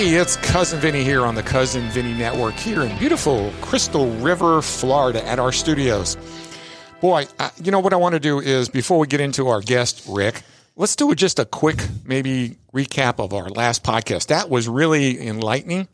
Hey, it's Cousin Vinny here on the Cousin Vinny Network here in beautiful Crystal River, Florida at our studios. Boy, uh, you know what I want to do is before we get into our guest, Rick, let's do just a quick maybe recap of our last podcast. That was really enlightening.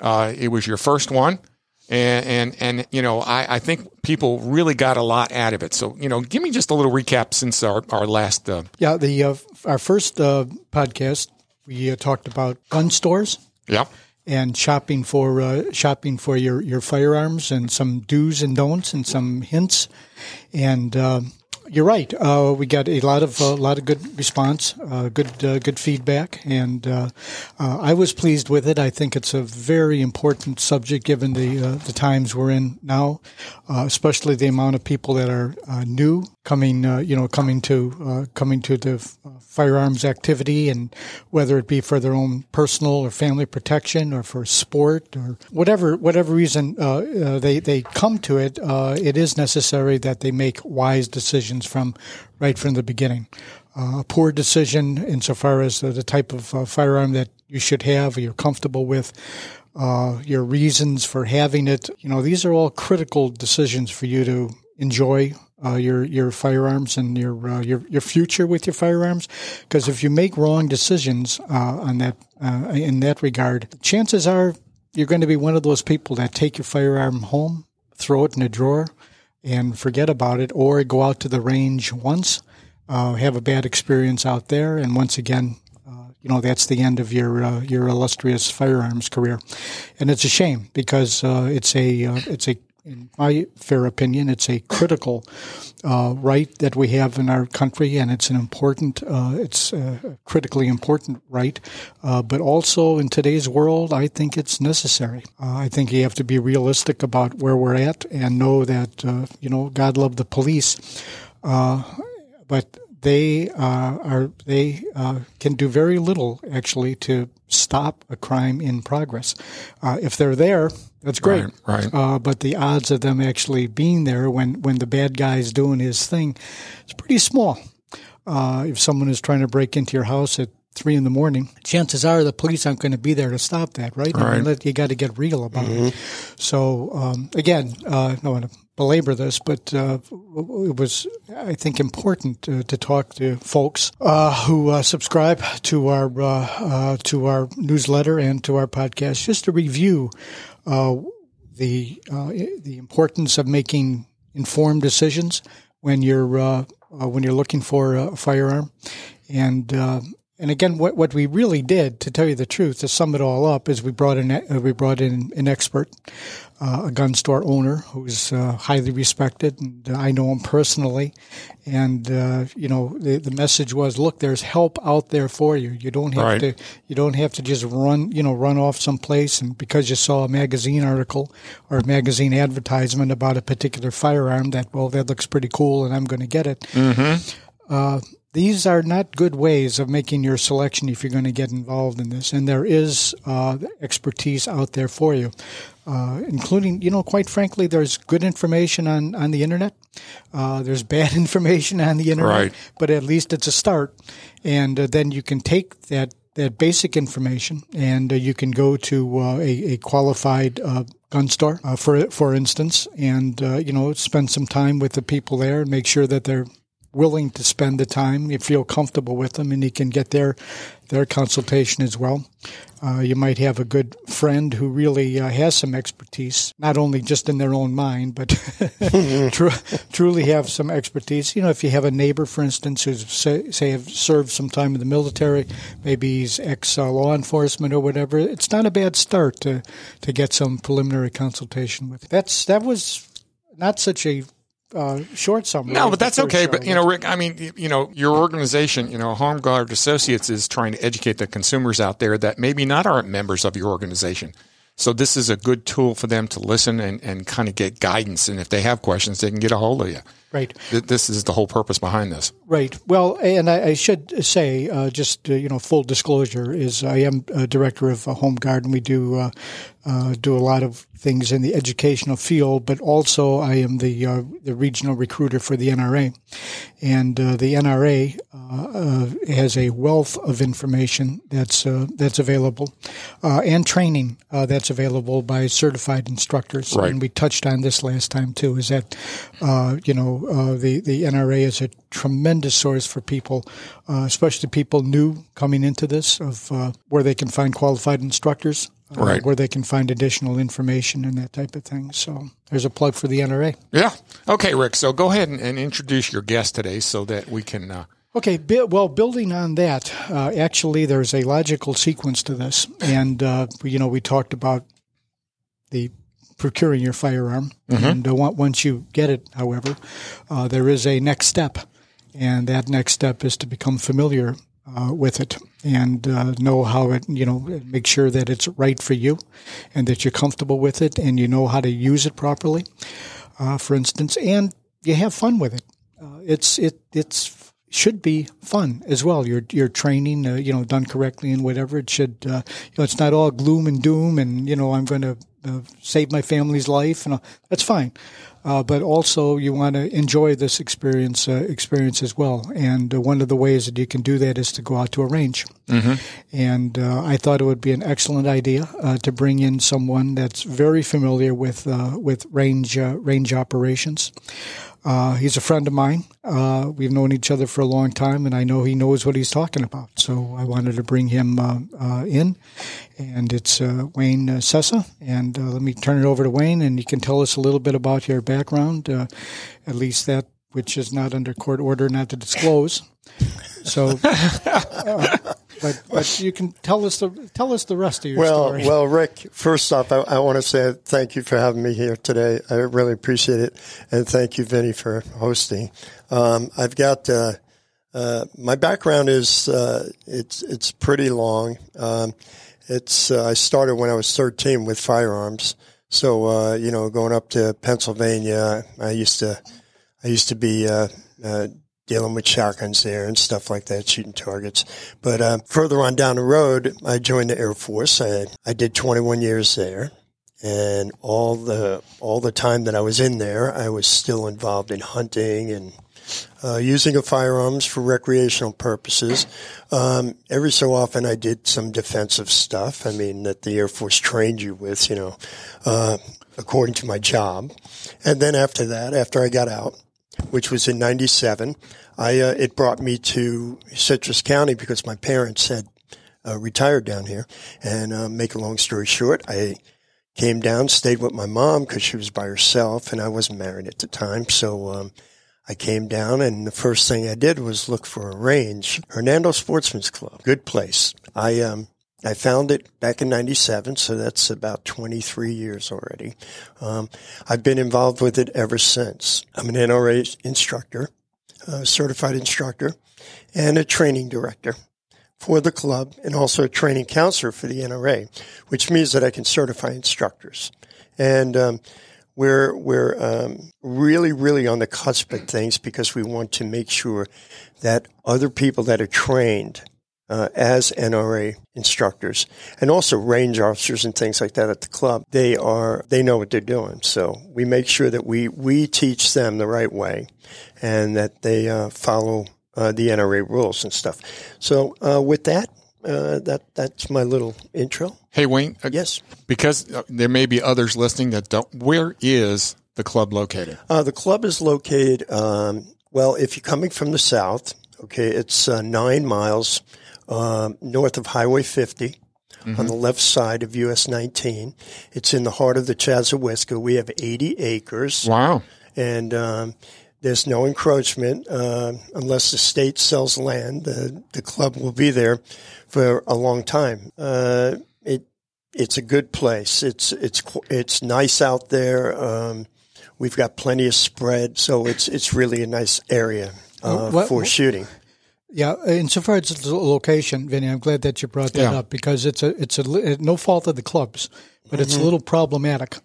Uh, it was your first one. And, and, and, you know, I, I think people really got a lot out of it. So, you know, give me just a little recap since our, our last. Uh, yeah, the, uh, our first uh, podcast, we uh, talked about gun stores. Yeah. And shopping for uh, shopping for your, your firearms and some do's and don'ts and some hints, and uh, you're right. Uh, we got a lot of a uh, lot of good response, uh, good uh, good feedback, and uh, uh, I was pleased with it. I think it's a very important subject given the the times we're in now, especially the amount of people that are new coming, you know, coming to coming to the firearms activity, and whether it be for their own personal or family protection, or for sport, or whatever whatever reason they they come to it, it is necessary that they make wise decisions decisions from right from the beginning. Uh, a poor decision insofar as the, the type of uh, firearm that you should have or you're comfortable with, uh, your reasons for having it. You know, these are all critical decisions for you to enjoy uh, your your firearms and your uh, your your future with your firearms. Because if you make wrong decisions uh, on that uh, in that regard, chances are you're going to be one of those people that take your firearm home, throw it in a drawer, and forget about it, or go out to the range once, uh, have a bad experience out there, and once again, uh, you know that's the end of your uh, your illustrious firearms career, and it's a shame because uh, it's a uh, it's a in my fair opinion, it's a critical uh, right that we have in our country, and it's an important, uh, it's a critically important right. Uh, but also in today's world, I think it's necessary. Uh, I think you have to be realistic about where we're at and know that uh, you know God love the police, uh, but they are they can do very little actually to stop a crime in progress. if they're there, that's great. Right. right. Uh, but the odds of them actually being there when, when the bad guy's doing his thing is pretty small. Uh, if someone is trying to break into your house at three in the morning, chances are the police aren't going to be there to stop that, right? right. I mean, you got to get real about mm-hmm. it. So, um, again, uh, I don't want to belabor this, but uh, it was, I think, important uh, to talk to folks uh, who uh, subscribe to our uh, uh, to our newsletter and to our podcast, just to review the the importance of making informed decisions when you're when you're looking for a firearm, and and again, what, what we really did, to tell you the truth, to sum it all up, is we brought in uh, we brought in an expert, uh, a gun store owner who's uh, highly respected, and I know him personally. And uh, you know, the, the message was, look, there's help out there for you. You don't have right. to you don't have to just run you know run off someplace and because you saw a magazine article or a magazine advertisement about a particular firearm that well that looks pretty cool and I'm going to get it. Mm-hmm. These are not good ways of making your selection if you're going to get involved in this. And there is uh, expertise out there for you, uh, including, you know, quite frankly, there's good information on, on the internet. Uh, there's bad information on the internet, right. but at least it's a start. And uh, then you can take that that basic information, and uh, you can go to uh, a, a, qualified uh, gun store, uh, for for instance, and uh, you know spend some time with the people there and make sure that they're willing to spend the time, you feel comfortable with them, and you can get their their consultation as well. Uh, you might have a good friend who really uh, has some expertise, not only just in their own mind, but tr- truly have some expertise. You know, if you have a neighbor, for instance, who's say, say have served some time in the military, maybe he's ex uh, law enforcement or whatever, it's not a bad start to to get some preliminary consultation with. That's that was not such a uh, short summary. No, but that's okay. Show. But you know, Rick, I mean, you know, your organization, you know, Home Guard Associates is trying to educate the consumers out there that maybe not aren't members of your organization. So this is a good tool for them to listen and, and kind of get guidance. And if they have questions, they can get a hold of you. Right. Th- This is the whole purpose behind this. Right. Well, and I, I should say, uh, just uh, you know, full disclosure is I am a director of uh, Home garden. we do uh, uh, do a lot of things in the educational field, but also I am the uh, the regional recruiter for the NRA, and uh, the NRA uh, uh, has a wealth of information that's uh, that's available, uh, and training uh, that's available by certified instructors. Right. And we touched on this last time too. Is that uh, you know uh, the the NRA is a tremendous source for people, uh, especially people new coming into this, of uh, where they can find qualified instructors, uh, Right. where they can find additional information and that type of thing. So there's a plug for the NRA. Yeah. Okay, Rick. So go ahead and, and introduce your guest today so that we can. Uh, Okay, well, building on that, uh, actually, there's a logical sequence to this, and uh, you know, we talked about the procuring your firearm, and uh, on- once you get it, however, uh, there is a next step, and that next step is to become familiar uh, with it and uh, know how it, you know, make sure that it's right for you, and that you're comfortable with it, and you know how to use it properly, uh, for instance, and you have fun with it. Uh, it's it it's should be fun as well. Your your training, uh, you know, done correctly and whatever. It should, you know, it's not all gloom and doom, and you know, I'm going to uh, save my family's life, and all. that's fine. Uh, but also, you want to enjoy this experience uh, experience as well. And uh, one of the ways that you can do that is to go out to a range. And uh, I thought it would be an excellent idea uh, to bring in someone that's very familiar with uh, with range uh, range operations. Uh, he's a friend of mine. Uh, we've known each other for a long time, and I know he knows what he's talking about. So I wanted to bring him in, and it's Wayne Sessa. And let me turn it over to Wayne, and you can tell us a little bit about your background, at least that which is not under court order not to disclose. So, uh, but but you can tell us the tell us the rest of your Well, story. well, Rick. First off, I, I want to say thank you for having me here today. I really appreciate it, and thank you, Vinny, for hosting. Um, I've got uh, uh, my background is uh, it's it's pretty long. Um, it's uh, I started when I was 13 with firearms. So uh, you know, going up to Pennsylvania, I used to I used to be uh, uh, dealing with shotguns there and stuff like that, shooting targets. But uh, further on down the road, I joined the Air Force. I, I did 21 years there, and all the all the time that I was in there, I was still involved in hunting and uh, using of firearms for recreational purposes. Um, every so often, I did some defensive stuff. I mean, that the Air Force trained you with, you know, uh, according to my job. And then after that, after I got out, which was in '97, I uh, it brought me to Citrus County because my parents had uh, retired down here. And uh, make a long story short, I came down, stayed with my mom because she was by herself, and I wasn't married at the time. So um, I came down, and the first thing I did was look for a range. Hernando Sportsman's Club, good place. I um, I found it back in '97, so that's about 23 years already. Um, I've been involved with it ever since. I'm an NRA instructor, certified instructor, and a training director for the club and also a training counselor for the NRA, which means that I can certify instructors. And um, we're we're um, really really on the cusp of things because we want to make sure that other people that are trained uh, as NRA instructors and also range officers and things like that at the club, they are they know what they're doing. So we make sure that we we teach them the right way and that they uh, follow uh, the NRA rules and stuff. So uh, with that, uh, that that's my little intro. hey, Wayne. uh, Yes, Because there may be others listening that don't. Where is the club located? uh, the club is located. Um, well, if you're coming from the south, okay, it's uh, nine miles um, north of Highway 50. On the left side of US 19. It's in the heart of the Chassahowitzka. We have 80 acres. Wow. and um, there's no encroachment uh, unless the state sells land. The, the club will be there for a long time. Uh, it it's a good place. It's it's it's nice out there. Um, we've got plenty of spread, so it's it's really a nice area uh, What- for what- shooting. Yeah, insofar as the location, Vinny, I'm glad that you brought that Yeah. up because it's a it's a no fault of the clubs. But it's a little problematic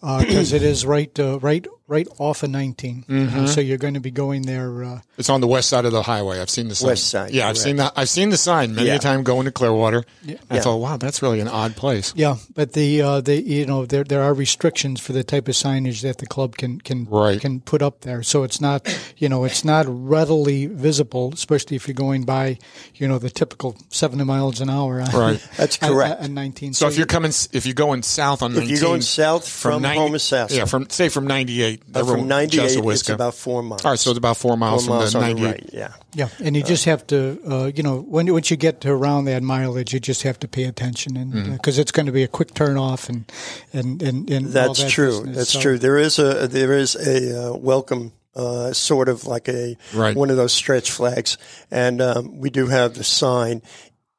because it is right uh, right right off of 19. Uh, so you're going to be going there. Uh, It's on the west side of the highway. I've seen the sign. West side, Yeah, I've seen that. I've seen the sign many Yeah. a time going to Clearwater. I Yeah. thought, wow, that's really an odd place. yeah, but the uh, the you know there there are restrictions for the type of signage that the club can can Right. can put up there. So it's not you know it's not readily visible, especially if you're going by you know the typical 70 miles an hour. on- Right. That's correct. On, 19. So if you're coming, if you're going south on If 19, you're going south from, 90 Homosassa, yeah, from say from 98, uh, from 98, it's Chesapeake. about four miles. All right, so it's about four miles four miles from the on the 98. right. Yeah. Yeah, and you just have to, uh, you know, when once you get to around that mileage, you just have to pay attention, and Mm-hmm. because it's going to be a quick turn off, and and and, and all That's that true. business. That's So- true. There is a there is a uh, welcome. Uh, sort of like a Right. one of those stretch flags, and um, we do have the sign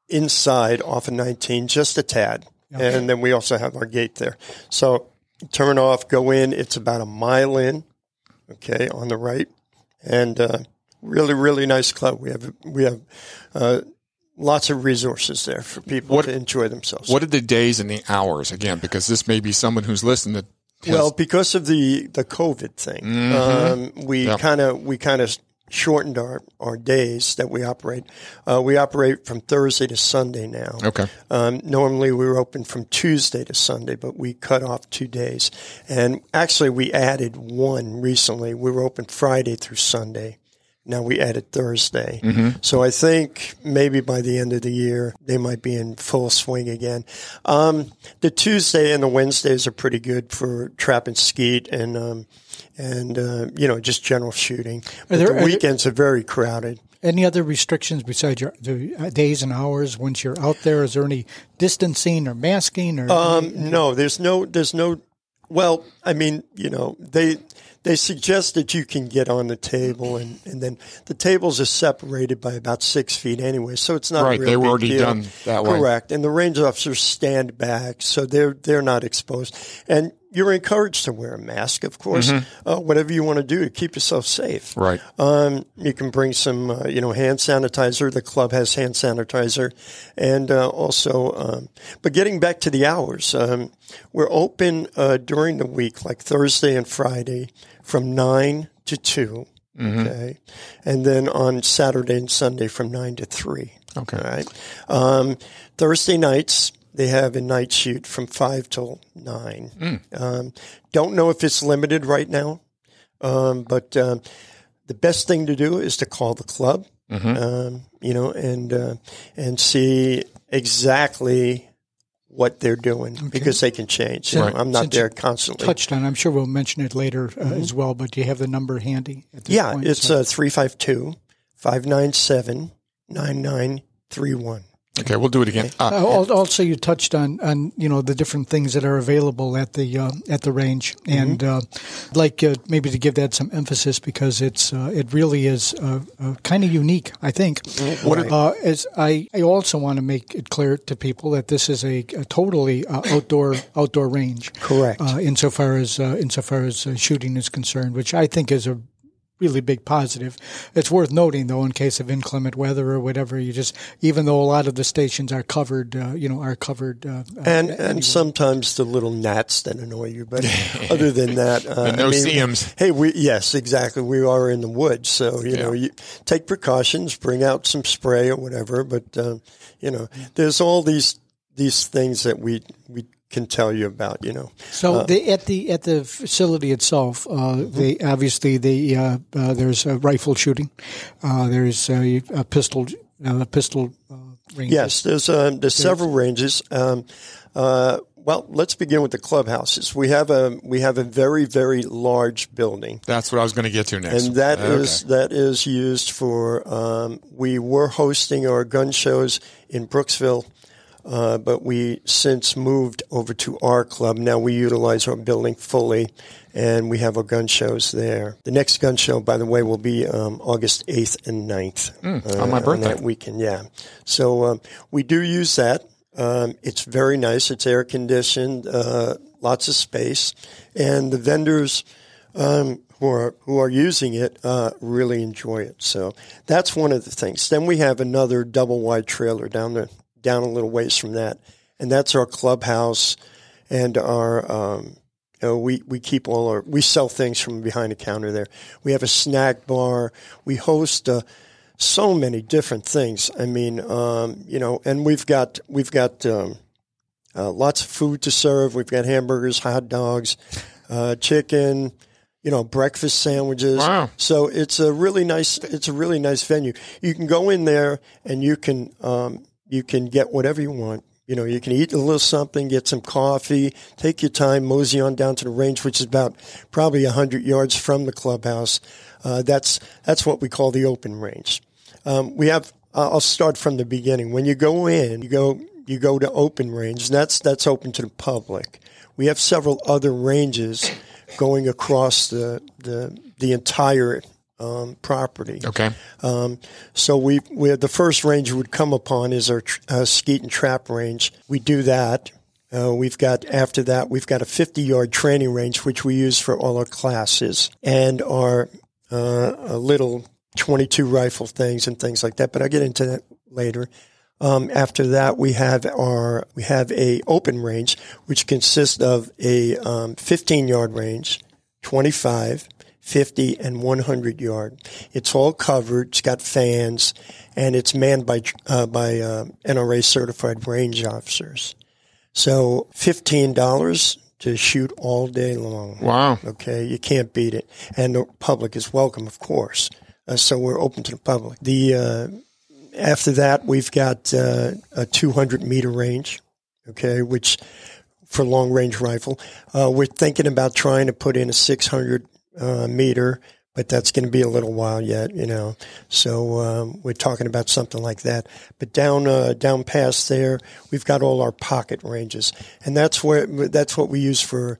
inside off of 19, just a tad, and then we also have our gate there. So turn off, go in. It's about a mile in, okay, on the right, and uh, really really nice club. We have we have uh, lots of resources there for people What- to enjoy themselves. What are the days and the hours again? Because this may be someone who's listening that has, Well, because of the the COVID thing, um, we kind of we kind of shortened our, our days that we operate. Uh, we operate from Thursday to Sunday now. okay, Um, normally we were open from Tuesday to Sunday, but we cut off two days. And actually, we added one recently. We were open Friday through Sunday. Now we added Thursday. So I think maybe by the end of the year, they might be in full swing again. Um, the Tuesday and the Wednesdays are pretty good for trap and skeet and, um, and, uh, you know, just general shooting. But there- the weekends are very crowded. Any other restrictions besides your the uh, days and hours once you're out there? Is there any distancing or masking or? Um, no, there's no, there's no. Well, I mean, you know, they they suggest that you can get on the table, and, and then the tables are separated by about six feet anyway, so it's not Right, they were already deal. done that way. Correct, and the range officers stand back, so they're they're not exposed, and you're encouraged to wear a mask, of course. Uh, whatever you want to do to keep yourself safe. Mm-hmm. right. Um, you can bring some, uh, you know, hand sanitizer. The club has hand sanitizer, and uh, also, um, but getting back to the hours, um, we're open uh, during the week, like Thursday and Friday, from nine to 2 Okay, and then on Saturday and Sunday from nine to three. Okay. All right. Um, Thursday nights they have a night shoot from five till nine. Um, don't know if it's limited right now, um, but um, the best thing to do is to call the club, um, you know, and uh, and see exactly what they're doing because they can change. Know, I'm not Since there constantly. touched on. I'm sure we'll mention it later uh, as well. But do you have the number handy? Yeah, point? it's uh, 352 597 9931. Okay, we'll do it again. Uh, Uh, also, you touched on, on you know the different things that are available at the uh, at the range, and uh, I'd like uh, maybe to give that some emphasis because it's uh, it really is uh, uh, kind of unique. I think. What- uh, as I, I also want to make it clear to people that this is a, a totally uh, outdoor outdoor range. Correct. Uh, insofar as uh, insofar as uh, shooting is concerned, which I think is a really big positive. It's worth noting, though, in case of inclement weather or whatever, you just even though a lot of the stations are covered, uh, you know, are covered. Uh, and uh, and sometimes the little gnats that annoy you, but other than that, uh, And no I mean, seams. Hey, we yes, exactly. We are in the woods, so you know, you take precautions, bring out some spray or whatever. But uh, you know, there's all these these things that we we can tell you about. You know, So the, at the at the facility itself, uh, they obviously they uh, uh, there's uh, rifle shooting, uh, there's uh, a pistol uh, pistol uh, ranges. yes, there's um, there's several ranges. Um, uh, well, let's begin with the clubhouses. We have a we have a very very large building. that's what I was going to get to next. and that Okay. is that is used for. Um, we were hosting our gun shows in Brooksville, uh, but we since moved over to our club. Now we utilize our building fully, and we have our gun shows there. The next gun show, by the way, will be um, August eighth and 9th uh, on my birthday. that weekend. Yeah, so um, we do use that. Um, it's very nice. It's air conditioned, uh, lots of space, and the vendors um, who are who are using it uh, really enjoy it. So that's one of the things. Then we have another double wide trailer down the down a little ways from that, and that's our clubhouse and our um, you know, we we keep all our we sell things from behind the counter there. We have a snack bar. We host uh, so many different things. I mean, um, you know, and we've got we've got um, uh, lots of food to serve. We've got hamburgers, hot dogs, uh, chicken. You know, breakfast sandwiches. Wow. So it's a really nice. It's a really nice venue. You can go in there and you can um, you can get whatever you want. You know, you can eat a little something, get some coffee, take your time, mosey on down to the range, which is about probably hundred yards from the clubhouse. Uh, that's that's what we call the open range. Um, we have. I'll start from the beginning. When you go in, you go you go to open range. And that's that's open to the public. We have several other ranges going across the the the entire um, property. Okay. Um, so we we the first range we would come upon is our uh, skeet and trap range. We do that. Uh, we've got after that we've got a 50 yard training range which we use for all our classes and our uh, little 22 rifle things and things like that. But I'll get into that later. Um, after that, we have our we have a open range which consists of a um, 15 yard range, 25, 50, and 100 yard. It's all covered. It's got fans, and it's manned by uh, by uh, NRA certified range officers. So fifteen dollars to shoot all day long. Wow. Okay, you can't beat it, and the public is welcome, of course. Uh, so we're open to the public. The uh, after that, we've got uh, a 200 meter range, okay, which for long range rifle. Uh, we're thinking about trying to put in a 600 uh, meter, but that's going to be a little while yet, you know. So um, we're talking about something like that. But down uh, down past there, we've got all our pocket ranges, and that's where that's what we use for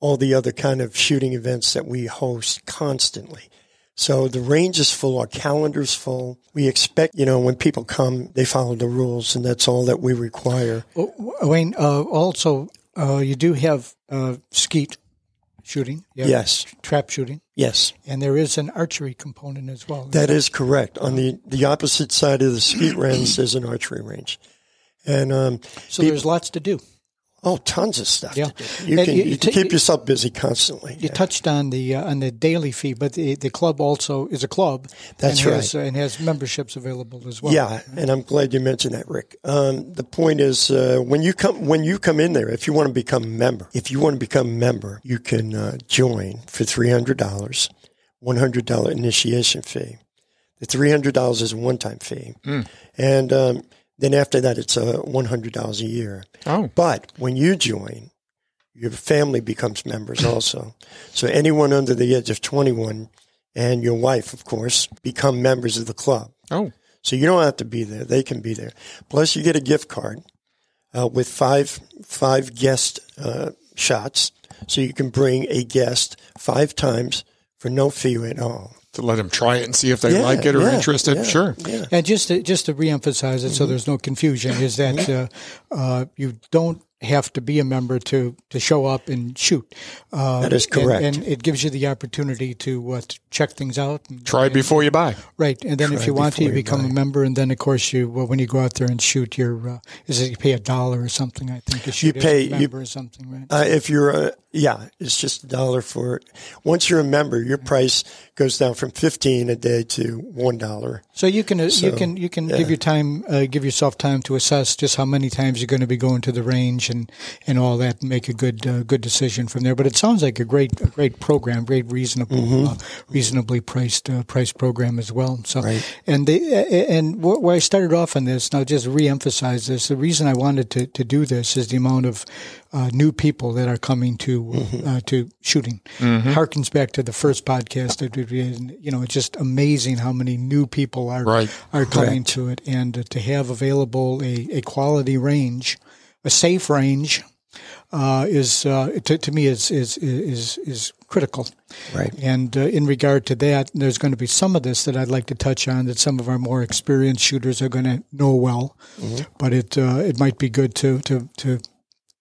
all the other kind of shooting events that we host constantly. So the range is full, our calendar's full. We expect, you know, when people come, they follow the rules, and that's all that we require. Oh, Wayne, uh, also, uh, you do have uh, skeet shooting. You Yes. Trap shooting. Yes, And there is an archery component as well. that is correct. On the, the opposite side of the skeet range, there's an archery range. And um, so there's lots to do. Oh, tons of stuff. Yeah. To do. You And can you- you, can t- keep yourself busy constantly. You touched on the uh, on the daily fee, but the, the club also is a club. That's and Has, right. uh, and has memberships available as well. Yeah, and I'm glad you mentioned that, Rick. Um, the point is, uh, when you come when you come in there, if you want to become a member, if you want to become a member, you can uh, join for three hundred dollars, one hundred dollar initiation fee. The three hundred dollars is a one time fee, and um, then after that, it's uh, one hundred dollars a year. Oh. But when you join, your family becomes members also. So anyone under the age of twenty one and your wife, of course, become members of the club. Oh. So you don't have to be there; they can be there. Plus, you get a gift card uh, with five five guest uh, shots, so you can bring a guest five times for no fee at all. To let them try it and see if they Yeah, like it or yeah, interested. yeah, Sure. Yeah. And just to, just to reemphasize it, Mm-hmm. so there's no confusion, is that uh, uh, you don't have to be a member to, to show up and shoot. Uh, That is correct. And, it gives you the opportunity to, uh, to check things out. And, Try before you buy. right, and then if you want to, you you become buy. a member, and then of course you well, when you go out there and shoot, your uh, is it you pay a dollar or something? I think to shoot as pay- a you- or something, right? Uh, if you're a yeah, it's just a dollar for it. Once you're a member, your price goes down from fifteen a day to one dollar. So you can uh, you can you can give your time uh, give yourself time to assess just how many times you're going to be going to the range and, and all that and make a good uh, good decision from there. But it sounds like a great a great program, great reasonable uh, reasonably priced uh, priced program as well. So Right. and the uh, and where I started off on this, and I'll just reemphasize this. The reason I wanted to, to do this is the amount of uh, new people that are coming to uh, to shooting. Harkens back to the first podcast that we did. You know, it's just amazing how many new people are Right. are coming to it, and uh, to have available a, a quality range, a safe range, uh, is uh, to, to me is is is is critical. Right. And uh, in regard to that, there's going to be some of this that I'd like to touch on that some of our more experienced shooters are going to know well, but it uh, it might be good to to to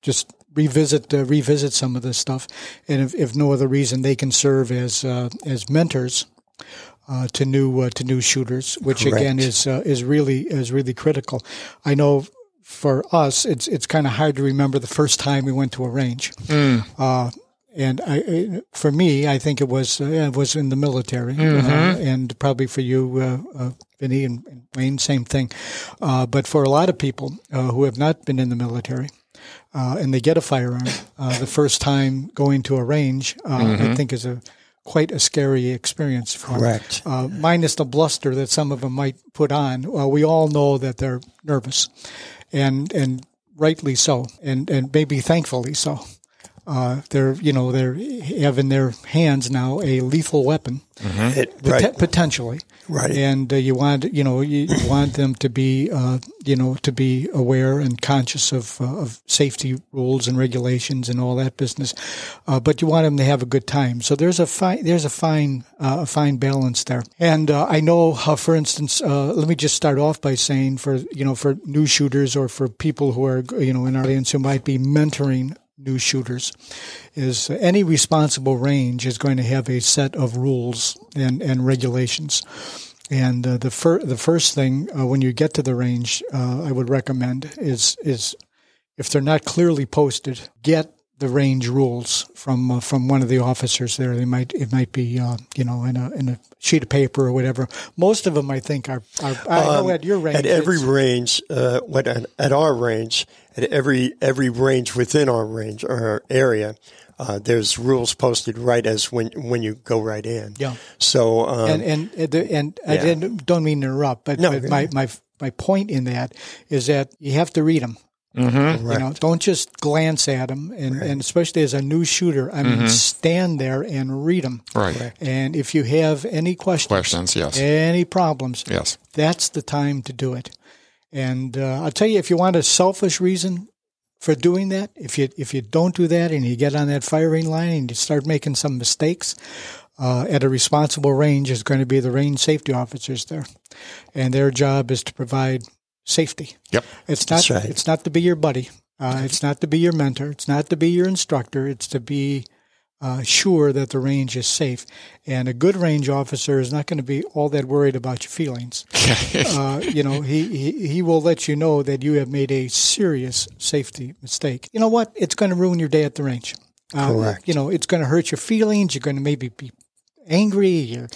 just revisit uh, revisit some of this stuff, and if, if no other reason, they can serve as uh, as mentors uh, to new uh, to new shooters, which again is uh, is really is really critical. I know for us, it's it's kind of hard to remember the first time we went to a range. Uh, and I, for me, I think it was uh, it was in the military, uh, and probably for you, uh, uh, Vinny and, and Wayne, same thing. Uh, but for a lot of people uh, who have not been in the military, uh, and they get a firearm uh, the first time going to a range, uh, I think is a quite a scary experience. For. Correct. Uh, minus the bluster that some of them might put on. Well, we all know that they're nervous, and and rightly so, and and maybe thankfully so. Uh, they're you know they're have in their hands now a lethal weapon It- Pot- right. potentially. Right. And uh, you want you know you want them to be uh, you know to be aware and conscious of uh, of safety rules and regulations and all that business, uh, but you want them to have a good time. So there's a fine there's a fine uh, a fine balance there. And uh, I know, uh, for instance, uh, let me just start off by saying for you know for new shooters or for people who are you know in our audience who might be mentoring new shooters is any responsible range is going to have a set of rules and, and regulations. And uh, the fir- the first thing uh, when you get to the range, uh, I would recommend is is if they're not clearly posted, get the range rules from uh, from one of the officers there. They might it might be uh, you know in a in a sheet of paper or whatever. Most of them I think are. are I know at your range Um, at every range, uh, what at, our range, at every every range within our range or our area, uh, there's rules posted right as when when you go right in. Yeah. So um, and and and, the- and I Yeah. don't mean to interrupt, but, No, but my, my my point in that is that you have to read them. Mm-hmm. You know, don't just glance at them, and, and especially as a new shooter, I mean, stand there and read them. Right. And if you have any questions, Questions, yes. any problems, Yes. that's the time to do it. And uh, I'll tell you, if you want a selfish reason for doing that, if you if you don't do that and you get on that firing line and you start making some mistakes, uh, at a responsible range is going to be the range safety officers there, and their job is to provide safety. Yep. It's not right. it's not to be your buddy. Uh, it's not to be your mentor. It's not to be your instructor. It's to be uh, sure that the range is safe. And a good range officer is not going to be all that worried about your feelings. uh, you know, he, he, he will let you know that you have made a serious safety mistake. You know what? It's going to ruin your day at the range. Uh, Correct. You know, it's going to hurt your feelings. You're going to maybe be angry. You're,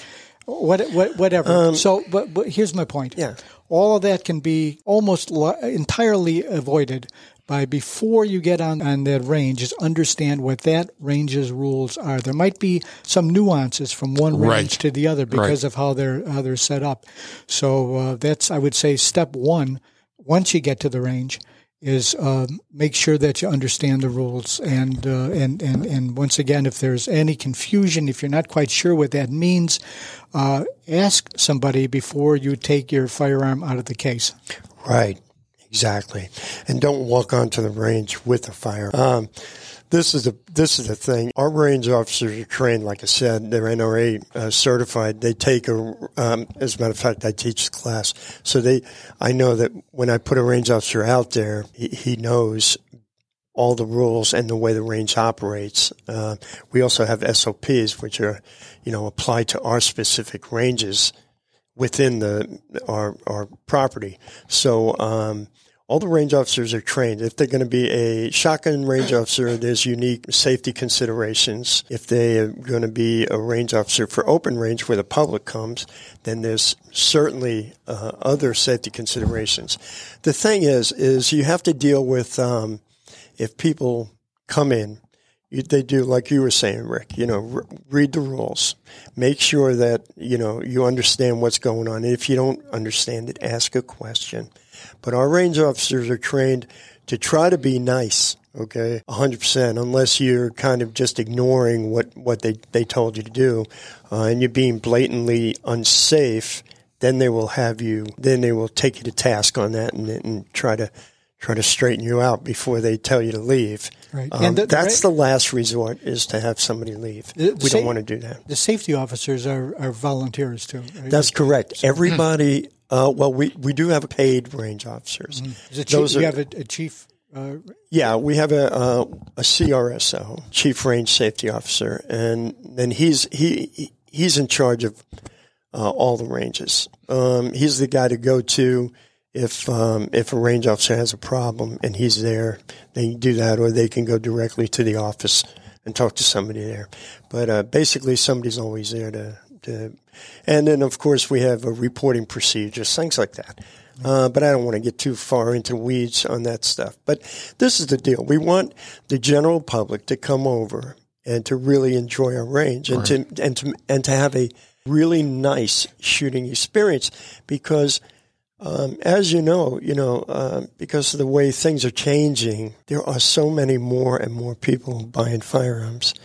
what, what, whatever. so, but, but here's my point. Yeah. All of that can be almost entirely avoided by before you get on, on that range is understand what that range's rules are. There might be some nuances from one range Right. to the other because of how they're how they're set up. So uh, that's I would say step one. Once you get to the range, is um, make sure that you understand the rules and uh, and and and once again, if there's any confusion, if you're not quite sure what that means, uh, ask somebody before you take your firearm out of the case. Right, exactly. And don't walk onto the range with a fire. Um, this is the this is the thing. Our range officers are trained, like I said, they're NRA uh, certified. They take a, um, as a matter of fact, I teach the class, so they. I know that when I put a range officer out there, he, he knows all the rules and the way the range operates. Uh, we also have SOPs, which are, you know, applied to our specific ranges within the our our property. So um, all the range officers are trained. If they're going to be a shotgun range officer, there's unique safety considerations. If they are going to be a range officer for open range where the public comes, then there's certainly uh, other safety considerations. The thing is, is you have to deal with um, if people come in they do like you were saying, Rick. You know, re- read the rules. Make sure that you know you understand what's going on. If you don't understand it, ask a question. But our range officers are trained to try to be nice. Okay, hundred percent. Unless you're kind of just ignoring what what they they told you to do, uh, and you're being blatantly unsafe, then they will have you. Then they will take you to task on that and, and try to try to straighten you out before they tell you to leave. Right. Um, And the- that's the last resort is to have somebody leave. The- we say- don't want to do that. The safety officers are, are volunteers too. Right? That's correct. Everybody, uh, well, we, we do have paid range officers. Is it chief, those you have a, a chief. Uh, Yeah, we have a, uh, a CRSO, Chief Range Safety Officer, and then he's he he- he's in charge of uh, all the ranges. Um, he's the guy to go to if um, if a range officer has a problem and he's there, they can do that, or they can go directly to the office and talk to somebody there. But uh, basically, somebody's always there to, to. And then, of course, we have a reporting procedures, things like that. Uh, but I don't want to get too far into weeds on that stuff. But this is the deal: we want the general public to come over and to really enjoy our range and right. to and to and to have a really nice shooting experience because. Um, as you know, you know, uh, because of the way things are changing, there are so many more and more people buying firearms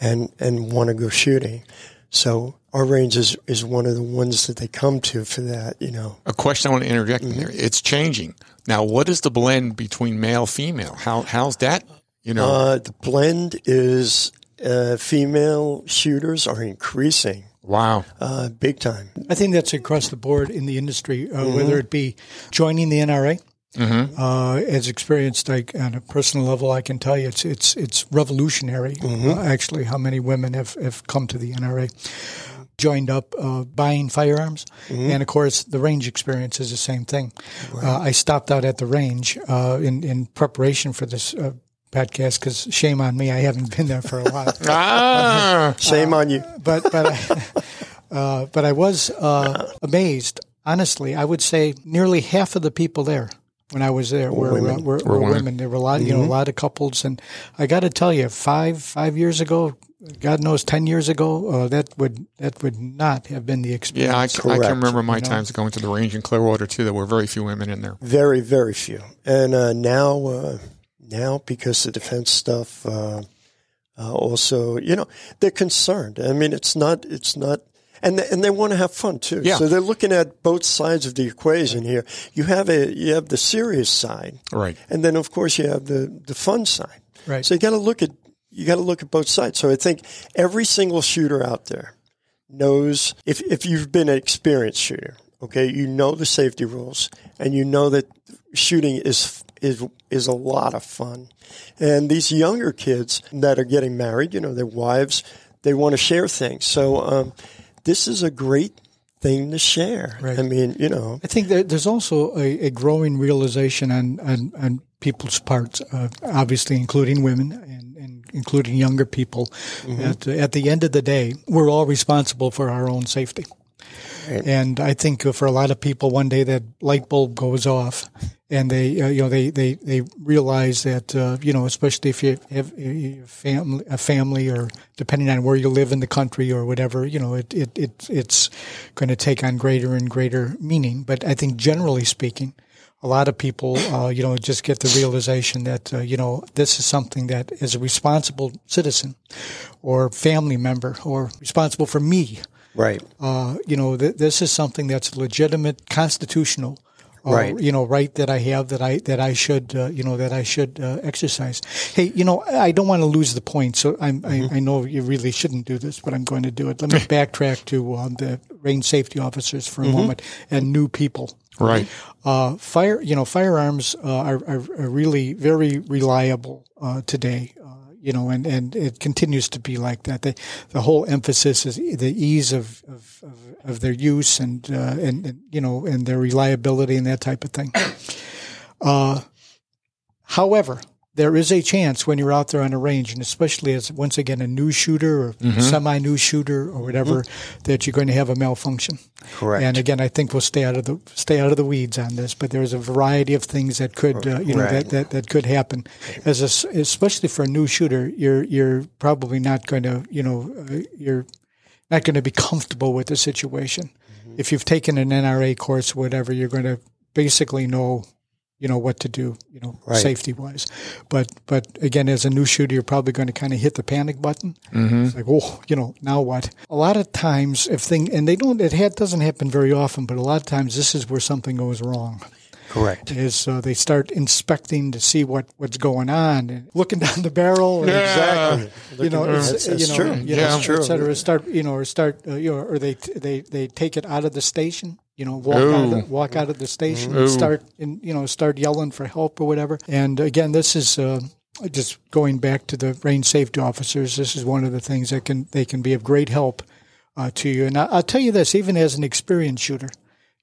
and, and want to go shooting. So our range is, is one of the ones that they come to for that, you know. A question I want to interject mm-hmm. in there. It's changing. Now, what is the blend between male female? How how's that? You know, uh, the blend is uh, female shooters are increasing. Wow, uh, big time. I think that's across the board in the industry, uh, mm-hmm. whether it be joining the NRA. Mm-hmm. Uh, as experienced like, on a personal level, I can tell you it's it's it's revolutionary. Mm-hmm. Uh, actually, how many women have, have come to the NRA, joined up uh, buying firearms, mm-hmm. and of course the range experience is the same thing. Right. Uh, I stopped out at the range uh, in in preparation for this uh, podcast because shame on me, I haven't been there for a while. ah, shame on you. But but I, but I was amazed. Honestly, I would say nearly half of the people there when I was there were women. Uh, were, were, were women. women. There were a lot, mm-hmm. you know, a mm-hmm. lot of couples, and I got to tell you, five five years ago, God knows, ten years ago, uh, that would that would not have been the experience. Yeah, I, I can remember my you times going to the range in Clearwater too. There were very few women in there. Very, very few. And uh, now, uh, now because the defense stuff, uh, uh, also, you know, they're concerned. I mean, it's not it's not and they, and they want to have fun too. Yeah. So they're looking at both sides of the equation here. You have a you have the serious side, right, and then of course you have the the fun side, right. So you got to look at you got to look at both sides. So I think every single shooter out there knows if if you've been an experienced shooter, okay, you know the safety rules, and you know that shooting is is is a lot of fun. And these younger kids that are getting married, you know, their wives, they want to share things. So um, this is a great thing to share. Right. I mean, you know. I think there's also a, a growing realization on, on, on people's parts, uh, obviously including women and, and including younger people, mm-hmm. uh, at the end of the day, we're all responsible for our own safety. Right. And I think for a lot of people, one day that light bulb goes off, and they, uh, you know, they, they, they realize that, uh, you know, especially if you have a family, a family, or depending on where you live in the country or whatever, you know, it, it, it it's going to take on greater and greater meaning. But I think generally speaking, a lot of people, uh, you know, just get the realization that, uh, you know, this is something that as a responsible citizen or family member or responsible for me, Right. Uh, you know, th- this is something that's legitimate, constitutional. Uh, right. You know, right that I have that I that I should uh, you know that I should uh, exercise. Hey, you know, I don't want to lose the point, so mm-hmm. I, I know you really shouldn't do this, but I'm going to do it. Let me backtrack to uh, the range safety officers for a mm-hmm. moment and new people. Right. Uh, fire, you know, firearms uh, are, are, are, really very reliable uh, today you know, and, and it continues to be like that. The, the whole emphasis is the ease of, of, of, their use and, uh, and, and, you know, and their reliability and that type of thing. Uh, however, there is a chance when you're out there on a range, and especially as once again a new shooter or mm-hmm. semi-new shooter or whatever, mm-hmm. that you're going to have a malfunction. Correct. And again, I think we'll stay out of the stay out of the weeds on this, but there's a variety of things that could uh, you know right. that, that that could happen. As a, especially for a new shooter, you're you're probably not going to you know uh, you're not going to be comfortable with the situation. Mm-hmm. If you've taken an NRA course, whatever, you're going to basically know you know what to do, you know, right. safety wise. But but again, as a new shooter, you're probably going to kind of hit the panic button. Mm-hmm. It's like, oh, you know, now what? A lot of times, if thing and they don't, it doesn't happen very often, but a lot of times this is where something goes wrong. Correct. Is uh, they start inspecting to see what, what's going on, and looking down the barrel. Yeah. Exactly. You know, that's, that's you know, true. You know, yeah, et cetera. Start, you know, or start, uh, you know, or they they they take it out of the station you know, walk out, of the, walk out of the station Ooh. and start, and you know, start yelling for help or whatever. And again, this is uh, just going back to the range safety officers. This is one of the things that can they can be of great help uh, to you. And I, will tell you this, even as an experienced shooter,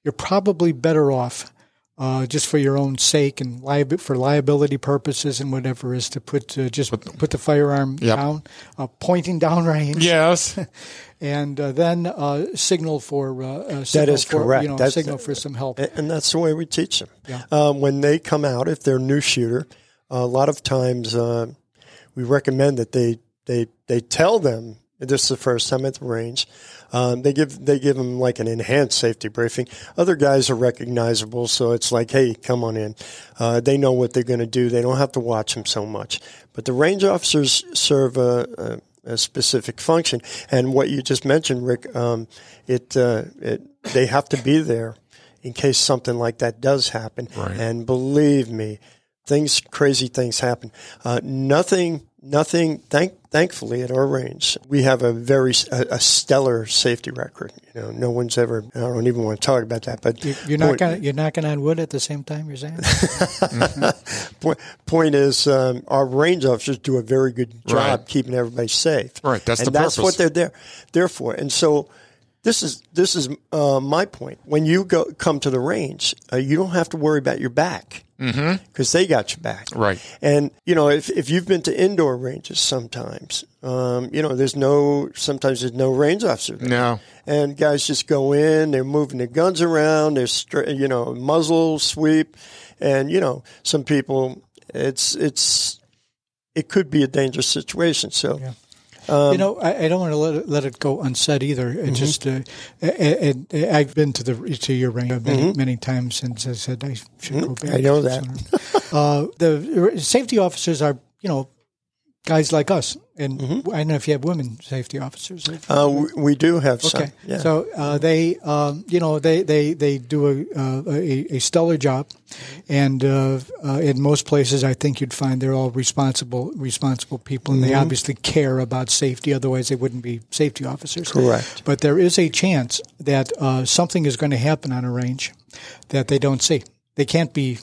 you're probably better off uh, just for your own sake and liab- for liability purposes and whatever, is to put uh, just put the firearm Yep. down, uh, pointing down range, Yes. and uh, then uh, signal for uh, uh, signal is for, correct. You know, That's- signal for some help. And, and that's the way we teach them. Yeah. Um, when they come out, if they're a new shooter, a lot of times uh, we recommend that they, they, they tell them this is the first time at the range. Um, they give they give them like an enhanced safety briefing. Other guys are recognizable, so it's like, hey, come on in. Uh, they know what they're going to do. They don't have to watch them so much. But the range officers serve a, a, a specific function, and what you just mentioned, Rick, um, it, uh, it they have to be there in case something like that does happen. Right. And believe me, things crazy things happen. Uh, nothing, nothing. Thank, thankfully, at our range, we have a very a, a stellar safety record. You know, no one's ever. I don't even want to talk about that. But You- You're not point- gonna you're knocking on wood at the same time. You're saying point, point is, um, our range officers do a very good job Right. keeping everybody safe. Right, that's and the that's purpose. what they're there, there for. And so, this is this is uh, my point. When you go come to the range, uh, you don't have to worry about your back because they got your back. Right. And you know, if if you've been to indoor ranges, sometimes, um, you know, there's no sometimes there's no range officer. There No. and guys just go in. They're moving their guns around. They're stra- you know muzzle sweep, and you know some people. It's it's it could be a dangerous situation. So you know, I, I don't want to let it, let it go unsaid either. Mm-hmm. Just, uh, and, and I've been to the to your range many many times since I said I should go back. Mm-hmm. I know that. uh, the safety officers are, you know, guys like us, and I don't know if you have women safety officers. Mm-hmm. uh, we, we do have some. Okay, Yeah. so uh, they, um, you know, they they they do a uh, a, a stellar job, and uh, uh, in most places, I think you'd find they're all responsible responsible people, and they Mm-hmm. obviously care about safety. Otherwise, they wouldn't be safety officers. Correct. But there is a chance that uh, something is going to happen on a range that they don't see. They can't be.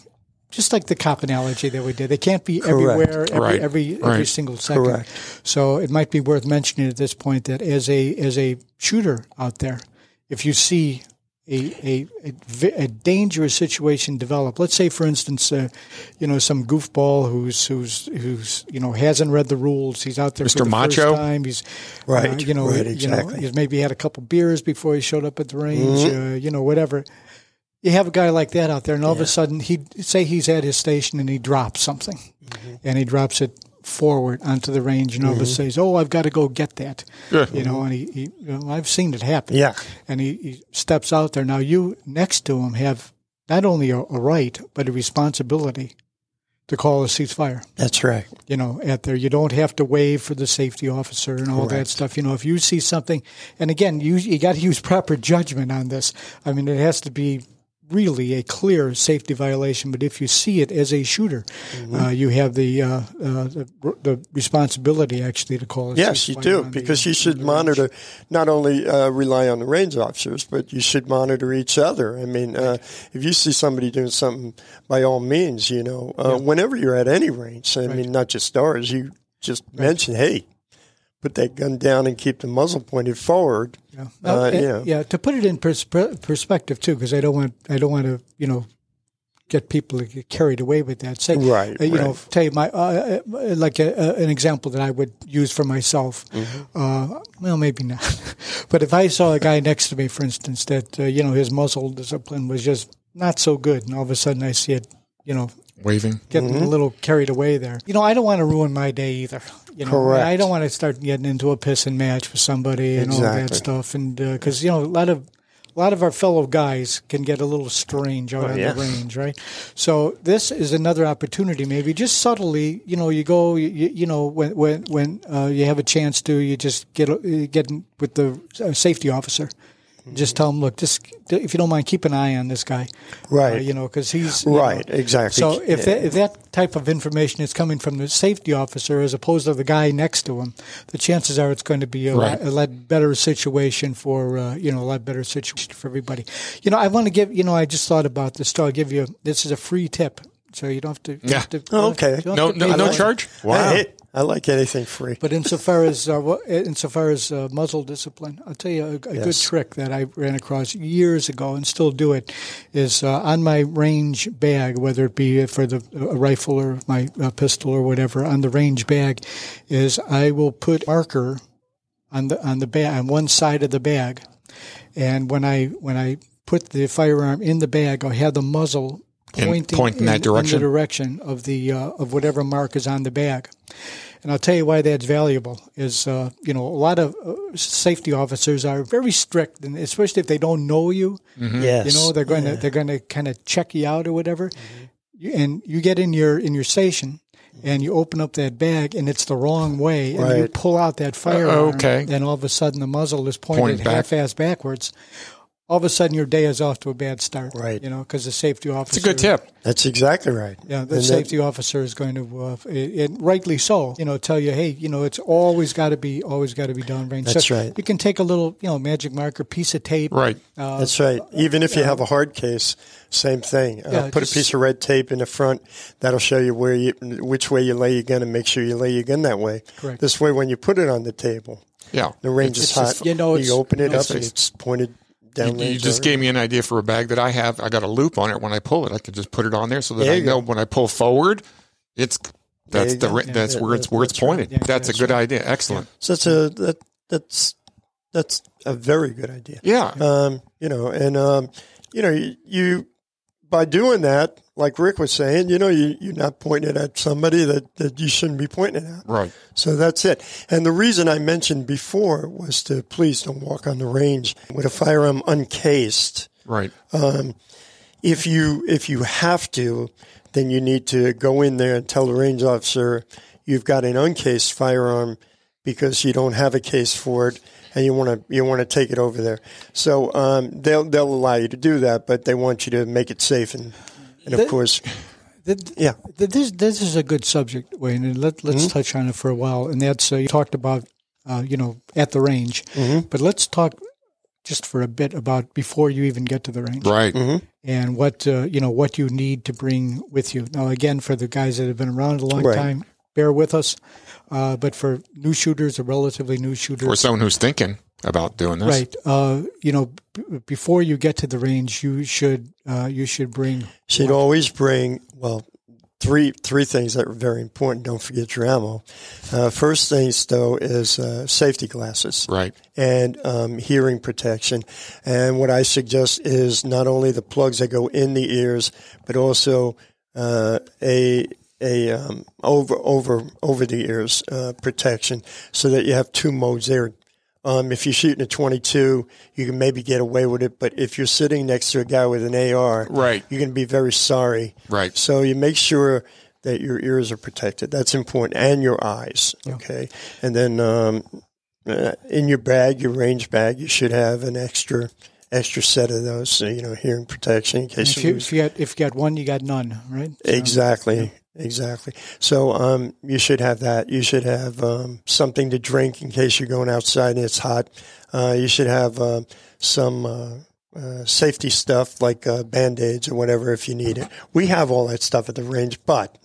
Just like the cop analogy that we did, they can't be everywhere every Right. every, every Right. single second. Correct. So it might be worth mentioning at this point that as a as a shooter out there, if you see a a, a, a dangerous situation develop, let's say for instance, uh, you know, some goofball who's who's who's you know hasn't read the rules, he's out there Mr. for the Macho? first time, he's Right, uh, you know, right, you know, exactly. Mm-hmm. he's maybe had a couple beers before he showed up at the range, uh, you know, whatever. You have a guy like that out there, and all of a sudden he say he's at his station and he drops something, Mm-hmm. and he drops it forward onto the range, and all of a sudden says, "Oh, I've got to go get that," you know, and he, he you know, I've seen it happen. Yeah. and he, he steps out there. Now you next to him have not only a, a right but a responsibility to call a ceasefire That's right. you know, at there. You don't have to wave for the safety officer and all that stuff. You know, if you see something, and again, you you got to use proper judgment on this. I mean, it has to be really a clear safety violation. But if you see it as a shooter, Mm-hmm. uh, you have the, uh, uh, the the responsibility actually to call. A Yes, you do because the, you should monitor, not only uh, rely on the range officers, but you should monitor each other. I mean, uh, if you see somebody doing something, by all means, you know, uh, whenever you're at any range, I mean, not just ours, you just mention, hey, put that gun down and keep the muzzle pointed forward. Yeah. Uh, uh, yeah. yeah. To put it in pers- perspective too, because I don't want I don't want to you know get people to get carried away with that. Say, Right, uh, you know, tell you my uh, uh, like a, uh, an example that I would use for myself. Mm-hmm. Uh, well, maybe not, but if I saw a guy next to me, for instance, that uh, you know his muzzle discipline was just not so good, and all of a sudden I see it, you know, Waving. getting Mm-hmm. a little carried away there. You know, I don't want to ruin my day either. You know, Correct. I don't want to start getting into a pissing match with somebody and all that stuff. And because you know, a lot of a lot of our fellow guys can get a little strange out on Oh, yeah. the range, right? So this is another opportunity, maybe just subtly. You know, you go, you, you know, when when when uh, you have a chance to, you just get uh, get in with the uh, safety officer. Just tell him, look, just if you don't mind, keep an eye on this guy, Right. Uh, you know, because he's Right, know, exactly. so if that, if that type of information is coming from the safety officer as opposed to the guy next to him, the chances are it's going to be a, Right. lot, a lot better situation for uh, you know a lot better situation for everybody. You know, I want to give you know I just thought about this. So I'll give you this is a free tip, so you don't have to. you Yeah. have to- Oh, okay. No, have to no, pay no charge. Wow. Hey, I like anything free. But insofar as uh, insofar as uh, muzzle discipline, I'll tell you a, a good trick that I ran across years ago and still do it is uh, on my range bag, whether it be for the a rifle or my uh, pistol or whatever, on the range bag, is I will put marker on the on the bag on one side of the bag, and when I when I put the firearm in the bag, I have the muzzle In- pointing point in that direction? In the direction of the uh, of whatever mark is on the bag. And I'll tell you why that's valuable is, uh, you know, a lot of uh, safety officers are very strict, and especially if they don't know you, Yes. you know, they're going to they're going to kind of check you out or whatever. You, and you get in your in your station, and you open up that bag, and it's the wrong way, and you pull out that firearm, okay. and all of a sudden the muzzle is pointed Pointed back. half-ass backwards. All of a sudden, your day is off to a bad start. Right. You know, because the safety officer. It's a good tip. That's exactly right. Yeah, the And that- safety officer is going to, uh, it, it- rightly so, you know, tell you, hey, you know, it's always got to be, always got to be down range. That's so right. You can take a little, you know, magic marker, piece of tape. Right. Uh, That's right. Even if you have a hard case, same thing. Uh, Yeah, put just- a piece of red tape in the front. That'll show you where you, which way you lay your gun, and make sure you lay your gun that way. Correct. This way, when you put it on the table, Yeah. the range It's is just- hot. you know, it's- open it you know, up, and it's- it's pointed down. You, you just gave me an idea for a bag that I have. I got a loop on it. When I pull it, I can just put it on there so that There I know go. when I pull forward, it's that's the Yeah, that's yeah, where it's where it's that's right. pointed. Yeah, that's a good right. idea. Excellent. So that's a that that's that's a very good idea. Yeah. Um, you know, and um, you know, you, you by doing that, like Rick was saying, you know, you, you're not pointing it at somebody that, that you shouldn't be pointing it at. Right. So that's it. And the reason I mentioned before was to please don't walk on the range with a firearm uncased. Right. Um, if you if you have to, then you need to go in there and tell the range officer you've got an uncased firearm because you don't have a case for it and you want to you want to take it over there. So um, they'll they'll allow you to do that, but they want you to make it safe and and of The- course, Th- yeah. th- This this is a good subject, Wayne, and let, let's Mm-hmm. touch on it for a while. And that's uh, you talked about, uh, you know, at the range, Mm-hmm. but let's talk just for a bit about before you even get to the range. Right. Mm-hmm. and what uh, you know what you need to bring with you. Now, again, for the guys that have been around a long Right. time, bear with us. Uh, but for new shooters, or relatively new shooters, Or someone who's thinking about doing this. right? Uh, you know, b- before you get to the range, you should uh, you should bring Should always bring well three three things that are very important. Don't forget your ammo. Uh, first things though is uh, safety glasses Right. and um, hearing protection. And what I suggest is not only the plugs that go in the ears, but also uh, a a um, over over over the ears uh, protection, so that you have two modes there. Um, if you're shooting a 22, you can maybe get away with it, but if you're sitting next to a guy with an AR, Right. you're going to be very sorry. Right. So you make sure that your ears are protected. That's important, and your eyes. Okay, and then um, uh, in your bag, your range bag, you should have an extra extra set of those. So, you know, hearing protection in case if you you, if you got if you got one, you got none, right? So- Exactly. Exactly. So um, you should have that. You should have um, something to drink in case you're going outside and it's hot. Uh, you should have um some uh, uh, safety stuff like uh, band aids or whatever if you need it. We have all that stuff at the range, but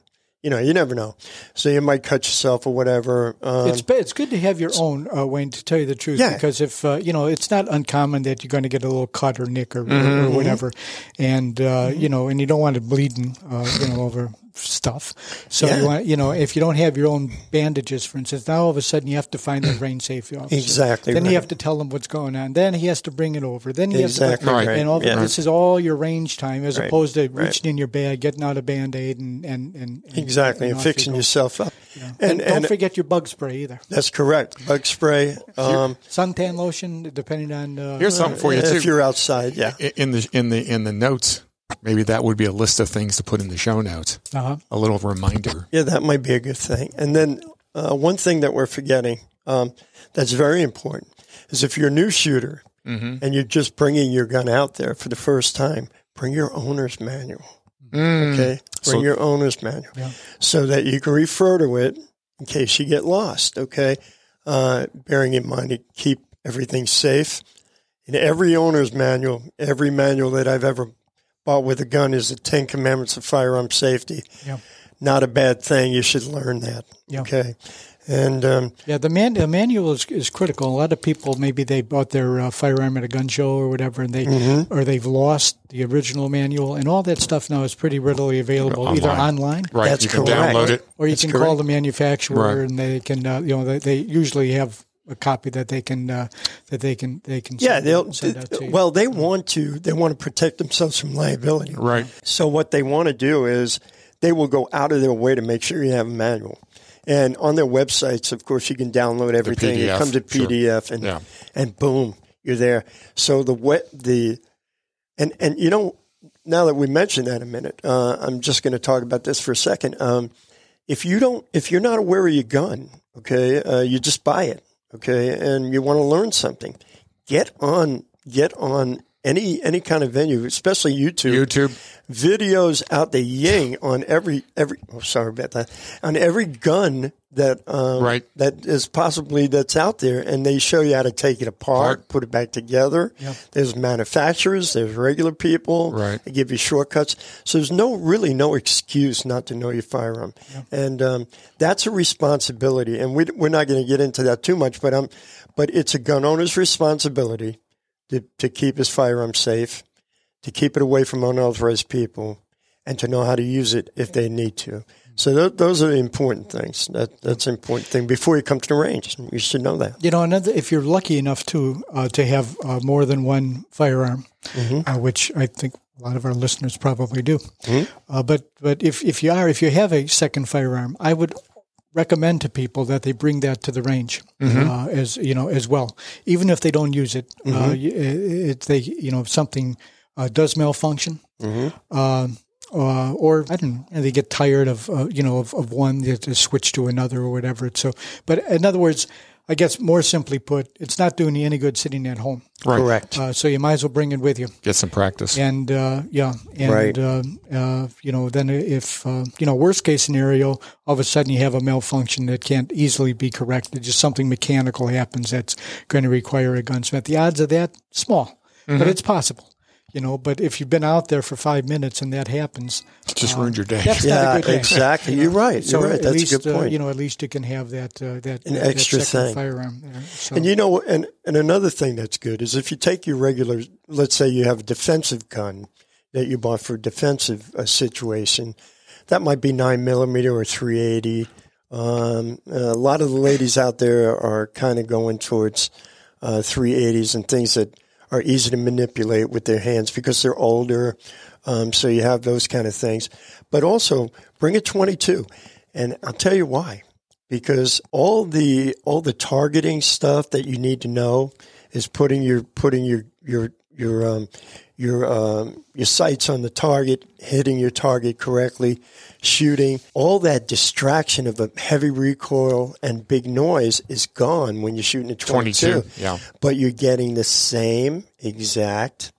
you know you never know. So you might cut yourself or whatever. Um, It's it's good to have your own, uh, Wayne. To tell you the truth, Yeah. because if uh, you know, it's not uncommon that you're going to get a little cut or nick or, Mm-hmm, or whatever, and uh, you know, and you don't want it bleeding, uh, you know, over stuff. So Yeah. you want, you know, if you don't have your own bandages, for instance, now all of a sudden you have to find the range safety officer. Exactly Then right. you have to tell them what's going on. Then he has to bring it over. Then he Exactly has to, right. and all Yeah. this is all your range time, as Right. opposed to Right. reaching in your bag, getting out a band aid, and and and, and exactly and off you fixing go. yourself up. And, And, don't and forget your bug spray either. that's correct. Bug spray. Um, suntan lotion, depending on. Uh, Here's something for you if too. you're outside, yeah. In the in the in the notes, maybe that would be a list of things to put in the show notes. uh-huh. A little reminder. Yeah, that might be a good thing. And then uh, one thing that we're forgetting um, that's very important is if you're a new shooter and you're just bringing your gun out there for the first time, bring your owner's manual. Okay, bring So- your owner's manual so that you can refer to it in case you get lost. Okay, uh, bearing in mind to keep everything safe. In every owner's manual, every manual that I've ever bought with a gun is the Ten Commandments of Firearm Safety. Yeah. not a bad thing. You should learn that. Yeah. Okay. And um, Yeah, the, man, the manual is, is critical. A lot of people maybe they bought their uh, firearm at a gun show or whatever, and they Mm-hmm. or they've lost the original manual, and all that stuff now is pretty readily available either online Right. That's you can download it. or you That's can correct. call the manufacturer, Right. and they can uh, you know they, they usually have a copy that they can uh, that they can they can yeah, send, they'll send out to you. well, they want to they want to protect themselves from liability. Right. So what they want to do is they will go out of their way to make sure you have a manual. And on their websites, of course, you can download everything. It PDF, comes to sure. PDF, and Yeah. and boom, you're there. So the wet the and and you know now that we mentioned that a minute, uh, I'm just going to talk about this for a second. Um, if you don't, if you're not aware of your gun, okay, uh, you just buy it, okay, and you want to learn something, get on get on any any kind of venue, especially YouTube YouTube. videos out the ying on every every oh sorry about that on every gun that um, Right. that is possibly that's out there and they show you how to take it apart Apart. put it back together there's manufacturers there's regular people Right. they give you shortcuts so there's no really no excuse not to know your firearm and um, that's a responsibility and we, we're not going to get into that too much but um but it's a gun owner's responsibility to, to keep his firearm safe to keep it away from unauthorized people and to know how to use it if they need to. So th- those are the important things. That that's an important thing before you come to the range. You should know that. You know, another if you're lucky enough to uh, to have uh, more than one firearm, uh, which I think a lot of our listeners probably do. Uh, but but if if you are if you have a second firearm, I would recommend to people that they bring that to the range uh, as you know as well, even if they don't use it. Uh, y- it they you know if something uh, does malfunction. Um, uh, or I don't know, they get tired of uh, you know of, of one they to switch to another or whatever. So, but in other words, I guess more simply put, it's not doing you any good sitting at home. Right. Correct. Uh, so you might as well bring it with you. Get some practice. And uh, yeah, and Right. uh, uh, you know, then if uh, you know, worst case scenario, all of a sudden you have a malfunction that can't easily be corrected. Just something mechanical happens that's going to require a gunsmith. The odds of that small, but it's possible. You know, but if you've been out there for five minutes and that happens, it's Just ruined your day. that's not yeah, a good thing. exactly. You're right. So You're right. at That's least a good uh, you know, at least you can have that uh, that An that extra thing. firearm there. So, And you know, and, and another thing that's good is if you take your regular, let's say you have a defensive gun that you bought for a defensive uh, situation, that might be nine millimeter or 380. Um, a lot of the ladies out there are kind of going towards uh, 380s and things that are easy to manipulate with their hands because they're older. Um, so you have those kind of things. But also bring a 22. And I'll tell you why because all the all the targeting stuff that you need to know is putting your putting your your your um, your um, your sights on the target, hitting your target correctly, shooting. All that distraction of a heavy recoil and big noise is gone when you're shooting a 22. 22, yeah. But you're getting the same exact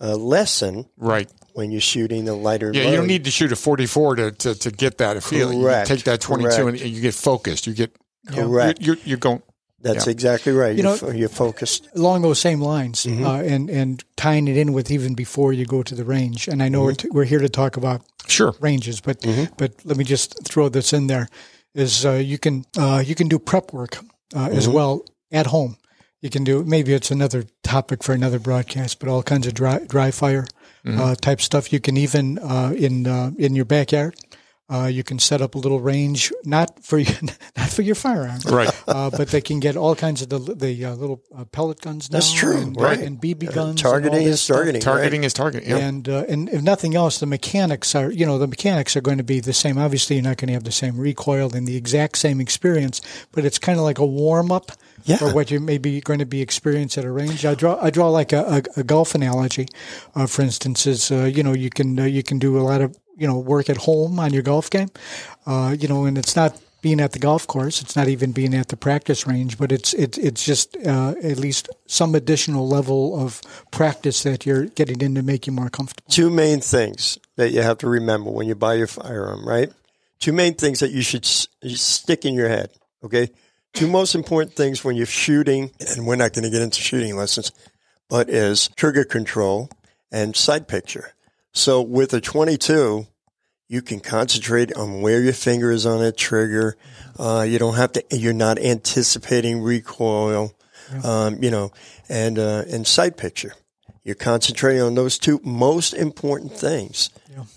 uh, lesson Right. when you're shooting the lighter. Yeah, you don't need to shoot a 44 to, to, to get that feeling. Correct. You take that 22 and, Correct. and you get focused. You get Correct. You're, you're, you're going. That's Yeah. exactly right. You know- are you're focused. along those same lines, Mm-hmm. uh, and and tying it in with even before you go to the range. And I know we're, Mm-hmm. t- we're here to talk about Sure. ranges, but but let me just throw this in there: is uh, you can uh, you can do prep work uh, as Mm-hmm. well at home. You can do maybe it's another topic for another broadcast, but all kinds of dry dry fire Mm-hmm. uh, type stuff. You can even uh, in uh, in your backyard. Uh, you can set up a little range, not for you, not for your firearm, Right. uh, but they can get all kinds of the the uh, little uh, pellet guns now. That's true, and, right. And BB Uh, guns. and targeting all that is stuff. targeting. Targeting is targeting. Yeah. And uh, and if nothing else, the mechanics are you know the mechanics are going to be the same. Obviously, you're not going to have the same recoil and the exact same experience, but it's kind of like a warm up Yeah. for what you maybe going to be experienced at a range. I draw I draw like a, a, a golf analogy, uh, for instance, is uh, you know you can uh, you can do a lot of you know work at home on your golf game, uh, you know, and it's not being at the golf course. It's not even being at the practice range, but it's it's it's just uh, at least some additional level of practice that you're getting in to make you more comfortable. Two main things that you have to remember when you buy your firearm, right? Two main things that you should s- stick in your head, okay? Two most important things when you're shooting, and we're not going to get into shooting lessons, but is trigger control and sight picture. So with a 22, you can concentrate on where your finger is on a trigger. Uh, you don't have to. You're not anticipating recoil. Um, you know, and uh, and sight picture. You're concentrating on those two most important things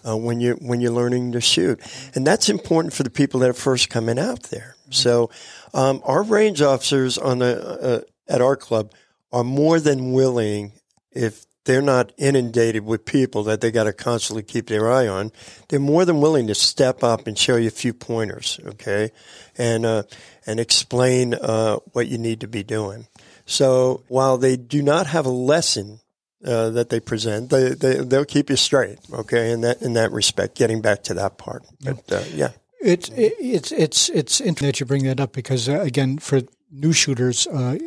uh, when you when you're learning to shoot, and that's important for the people that are first coming out there. So, um, our range officers on the uh, at our club are more than willing if they're not inundated with people that they got to constantly keep their eye on. They're more than willing to step up and show you a few pointers, okay, and uh, and explain uh, what you need to be doing. So while they do not have a lesson uh, that they present, they, they they'll keep you straight, okay, in that in that respect. Getting back to that part, but uh, yeah. It's it's it's it's interesting that you bring that up because uh, again, for new shooters, uh,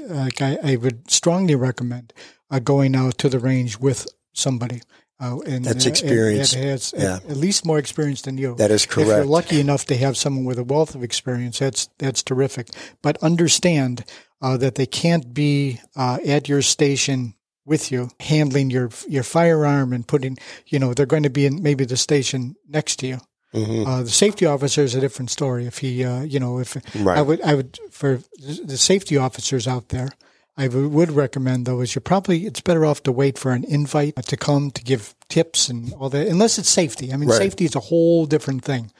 I, I, would strongly recommend uh, going out to the range with somebody. Uh, and that's experience. That has yeah. at, at, least more experience than you. That is correct. If you're lucky enough to have someone with a wealth of experience, that's that's terrific. But understand uh, that they can't be uh, at your station with you, handling your your firearm and putting, you know, they're going to be in maybe the station next to you. Mm-hmm. Uh, the safety officer is a different story. If he, uh, you know, if right. I would, I would for the safety officers out there, I would recommend though is you're probably it's better off to wait for an invite to come to give tips and all that, unless it's safety. I mean, right. safety is a whole different thing.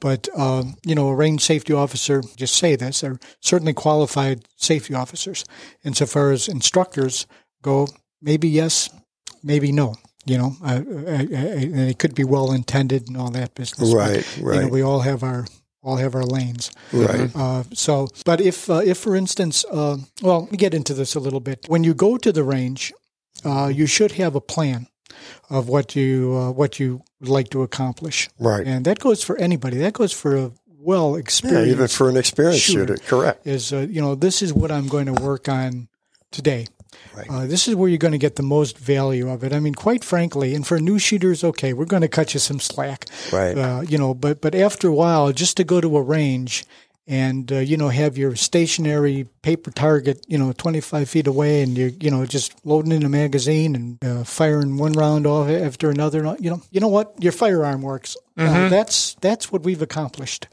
But um, you know, a range safety officer, just say this, they're certainly qualified safety officers. Insofar as instructors go, maybe yes, maybe no. You know, uh, uh, uh, it could be well intended and all that business. Right, but, right. You know, we all have our all have our lanes. Right. Uh, so, but if uh, if for instance, uh, well, let me get into this a little bit. When you go to the range, uh, you should have a plan of what you uh, what you would like to accomplish. Right. And that goes for anybody. That goes for a well experienced, yeah, even for an experienced shooter. shooter. Correct. Is uh, you know this is what I'm going to work on today. Right. Uh, this is where you're going to get the most value of it. I mean, quite frankly, and for new shooters, okay, we're going to cut you some slack, right? Uh, you know, but but after a while, just to go to a range and uh, you know have your stationary paper target, you know, 25 feet away, and you're you know just loading in a magazine and uh, firing one round off after another. You know, you know what, your firearm works. Uh, mm-hmm. that's that's what we've accomplished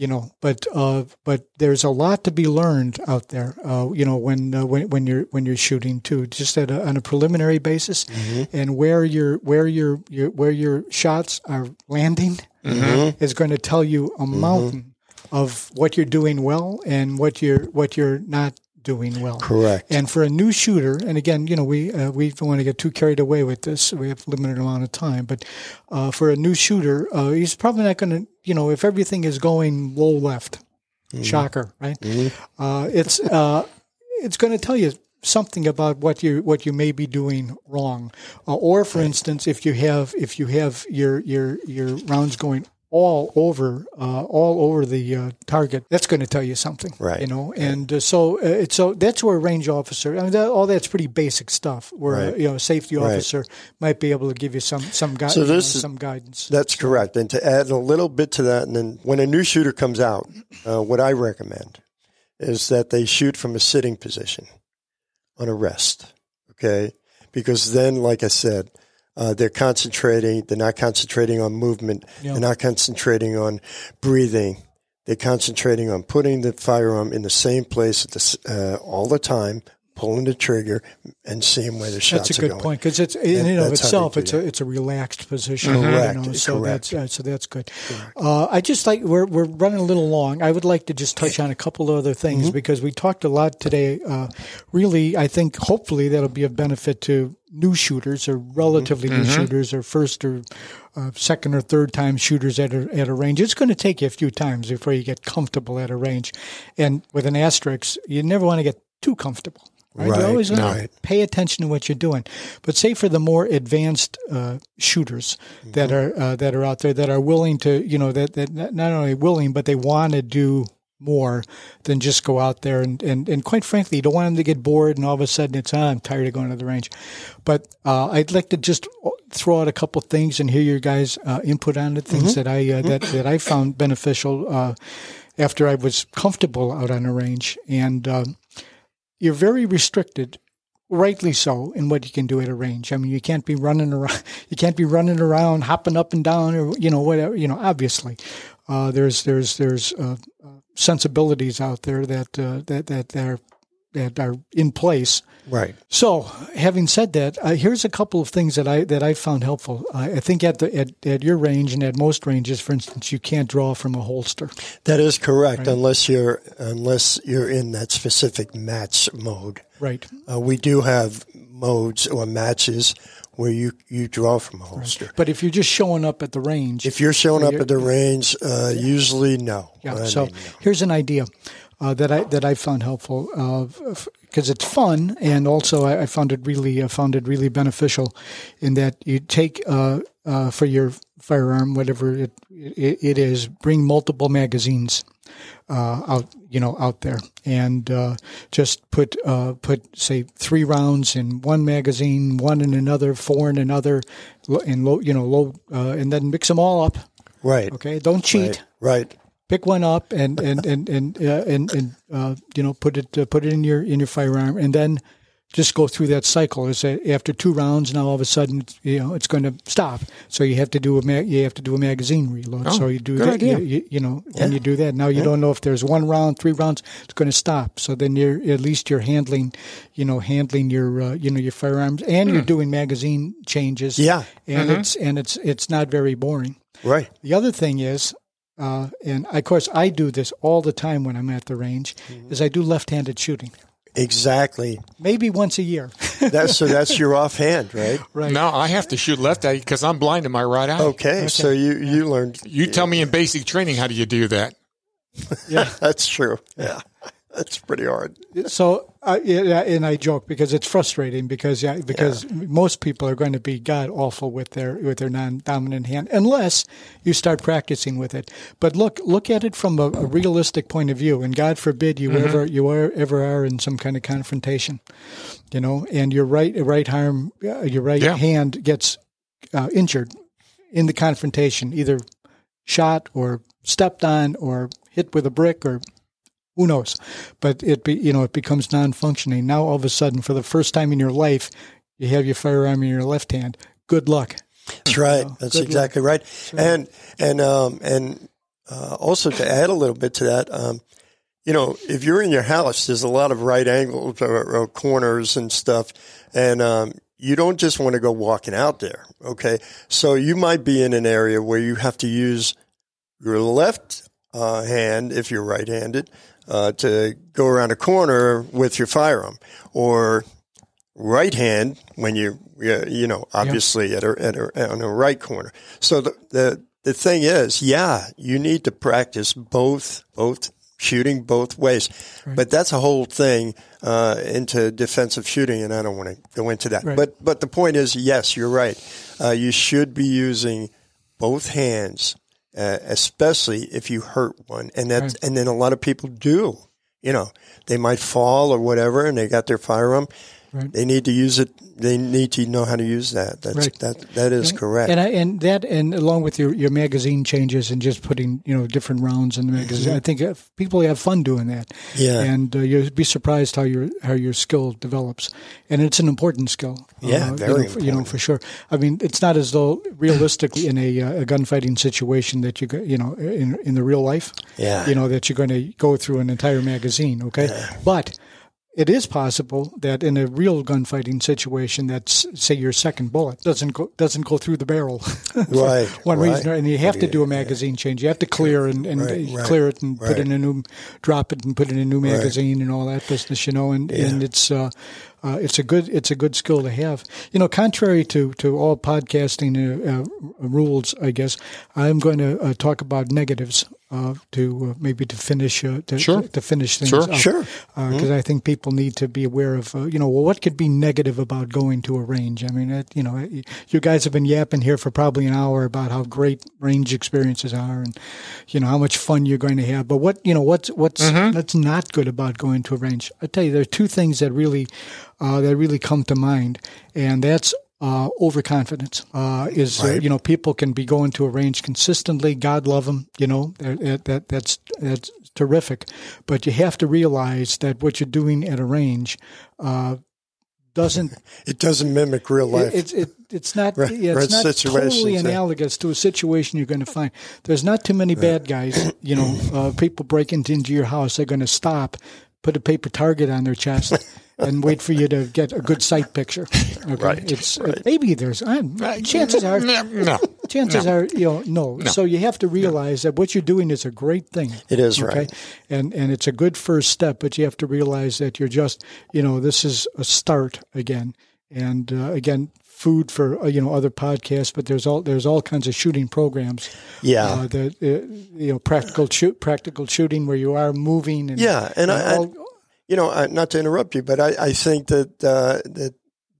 you know, but uh, but there's a lot to be learned out there. Uh, you know, when uh, when when you're when you're shooting too, just at a, on a preliminary basis, mm-hmm. and where your where your, your where your shots are landing mm-hmm. is going to tell you a mm-hmm. mountain of what you're doing well and what you're what you're not doing well. Correct. And for a new shooter, and again, you know, we uh, we don't want to get too carried away with this. We have a limited amount of time, but uh, for a new shooter, uh, he's probably not going to, you know, if everything is going low left, mm-hmm. shocker, right? Mm-hmm. Uh, it's uh, it's going to tell you something about what you what you may be doing wrong, uh, or for right. instance, if you have if you have your your your rounds going all over uh, all over the uh, target. That's going to tell you something, right? You know, and uh, so uh, so that's where a range officer. I mean, that, all that's pretty basic stuff. Where uh, right. you know, a safety officer right. might be able to give you some some guidance. So this know, some guidance. That's so. correct. And to add a little bit to that, and then when a new shooter comes out, uh, what I recommend is that they shoot from a sitting position on a rest. Okay, because then, like I said uh, they're concentrating. They're not concentrating on movement. They're not concentrating on breathing. They're concentrating on putting the firearm in the same place the, uh, all the time, pulling the trigger, and seeing where the shots That's a good going. point because it's in and of itself it's a it's a relaxed position. Correct. You know, so Correct. that's uh, so that's good. Uh, I just like we're we're running a little long. I would like to just touch on a couple of other things mm-hmm. because we talked a lot today. Uh, really, I think hopefully that'll be of benefit to new shooters or relatively mm-hmm. new shooters or first or uh, second or third time shooters at a, at a range. It's going to take you a few times before you get comfortable at a range. And with an asterisk, you never want to get too comfortable. Right? right you always right. to pay attention to what you're doing. But say for the more advanced uh, shooters mm-hmm. that are uh, that are out there that are willing to, you know, that that not only willing but they want to do more than just go out there and, and, and quite frankly, you don't want them to get bored and all of a sudden it's, ah, I'm tired of going to the range. But uh, I'd like to just throw out a couple things and hear your guys' uh, input on the things mm-hmm. that I uh, that that I found beneficial uh, after I was comfortable out on the range. And um, you're very restricted rightly so in what you can do at a range. I mean, you can't be running around, you can't be running around, hopping up and down, or you know whatever. You know, obviously, uh, there's there's there's uh, uh, sensibilities out there that uh, that that are that are in place. Right. So, having said that, uh, here's a couple of things that I that I found helpful. I think at the at, at your range and at most ranges, for instance, you can't draw from a holster. That is correct, right. unless you're unless you're in that specific match mode. Right. Uh, we do have modes or matches where you, you draw from a holster. Right. But if you're just showing up at the range, if you're showing up at the range, uh, yeah. usually no. Yeah. I so mean, no. here's an idea uh, that I that I found helpful because uh, it's fun and also I, I found it really uh, found it really beneficial in that you take uh, uh, for your firearm whatever it, it, it is bring multiple magazines uh, out you know out there and just put put say three rounds in one magazine one in another four in another and low you know low and then mix them all up. Right. Okay? Don't cheat. Right. right pick one up and and and and uh, and, and uh, you know put it uh, put it in your in your firearm and then just go through that cycle. Is after two rounds now all of a sudden you know it's going to stop. So you have to do a ma- you have to do a magazine reload. Oh, so you do that. Idea. You, you know, yeah. and you do that. Now you yeah. don't know if there's one round, three rounds, it's going to stop. So then you're at least you're handling, you know, handling your uh, you know your firearms and mm. you're hmm. doing magazine changes. Yeah, and mm-hmm. it's and it's it's not very boring. Right. The other thing is uh, and of course, I do this all the time when I'm at the range. Mm-hmm. Is I do left-handed shooting. Exactly. Maybe once a year. that's so. That's your offhand, right? Right. No, I have to shoot left eye because I'm blind in my right eye. Okay, okay. so you you learned. You tell me in basic training how do you do that? Yeah, that's true. Yeah. That's pretty hard. So, uh, yeah, and I joke because it's frustrating because yeah, because yeah. most people are going to be god awful with their with their non dominant hand unless you start practicing with it. But look look at it from a, a realistic point of view, and God forbid you mm-hmm. ever you are, ever are in some kind of confrontation, you know, and your right right arm uh, your right yeah. hand gets uh, injured in the confrontation, either shot or stepped on or hit with a brick or who knows? But it be, you know it becomes non-functioning. Now all of a sudden, for the first time in your life, you have your firearm in your left hand. Good luck. That's right. That's exactly luck. right. right. And and um, and uh, also to add a little bit to that, um, you know, if you're in your house, there's a lot of right angles or, or corners and stuff, and um, you don't just want to go walking out there. Okay, so you might be in an area where you have to use your left uh, hand if you're right-handed uh, to go around a corner with your firearm, or right hand when you you know obviously at a, at a on a right corner. So the, the the thing is, yeah, you need to practice both both shooting both ways, right. but that's a whole thing uh, into defensive shooting, and I don't want to go into that. Right. But but the point is, yes, you're right. Uh, you should be using both hands uh, especially if you hurt one. And that, right. and then a lot of people do, you know, they might fall or whatever and they got their firearm. Right. They need to use it. They need to know how to use that. That's right. that. That is correct. And I, and that and along with your, your magazine changes and just putting you know different rounds in the magazine, mm-hmm. I think people have fun doing that. Yeah. And uh, you'd be surprised how your how your skill develops, and it's an important skill. Yeah, uh, very you know, important. you know for sure. I mean, it's not as though realistically in a, uh, a gunfighting situation that you you know in in the real life. Yeah. You know that you're going to go through an entire magazine. Okay, yeah. but it is possible that in a real gunfighting situation, that's say your second bullet doesn't go doesn't go through the barrel. right. One right. reason, and you have to do a magazine change. You have to clear and, and right, clear it and put in a new, drop it and put in a new magazine and all that business. You know, and yeah. and it's. Uh, uh, it's a good it's a good skill to have. You know, contrary to to all podcasting uh, uh, rules, I guess I'm going to uh, talk about negatives uh, to uh, maybe to finish to, sure. to, finish things sure. up. Sure, because mm-hmm. I think people need to be aware of you know well what could be negative about going to a range. I mean, it, you know, you guys have been yapping here for probably an hour about how great range experiences are and you know how much fun you're going to have. But what you know what's what's mm-hmm. that's not good about going to a range? I tell you, there are two things that really uh, that really come to mind, and that's uh, overconfidence. Uh, is uh, right. you know people can be going to a range consistently. God love them, you know that, that that's that's terrific, but you have to realize that what you're doing at a range uh, doesn't It doesn't mimic real life. it's it, it's not Right, yeah, right it's not situations, totally analogous to a situation you're going to find. There's not too many bad guys. You know, uh, people break into, into your house. They're going to stop, put a paper target on their chest, and wait for you to get a good sight picture. Okay? Right, It's uh, maybe there's uh, chances are no, no. chances are you know no. So you have to realize that what you're doing is a great thing. It is, right. and and it's a good first step. But you have to realize that you're just you know this is a start again, and uh, again food for uh, you know other podcasts. But there's all there's all kinds of shooting programs. Yeah. uh, the uh, you know practical shoot practical shooting where you are moving and Yeah, and I- all- you know, uh, not to interrupt you, but I, I think that uh, that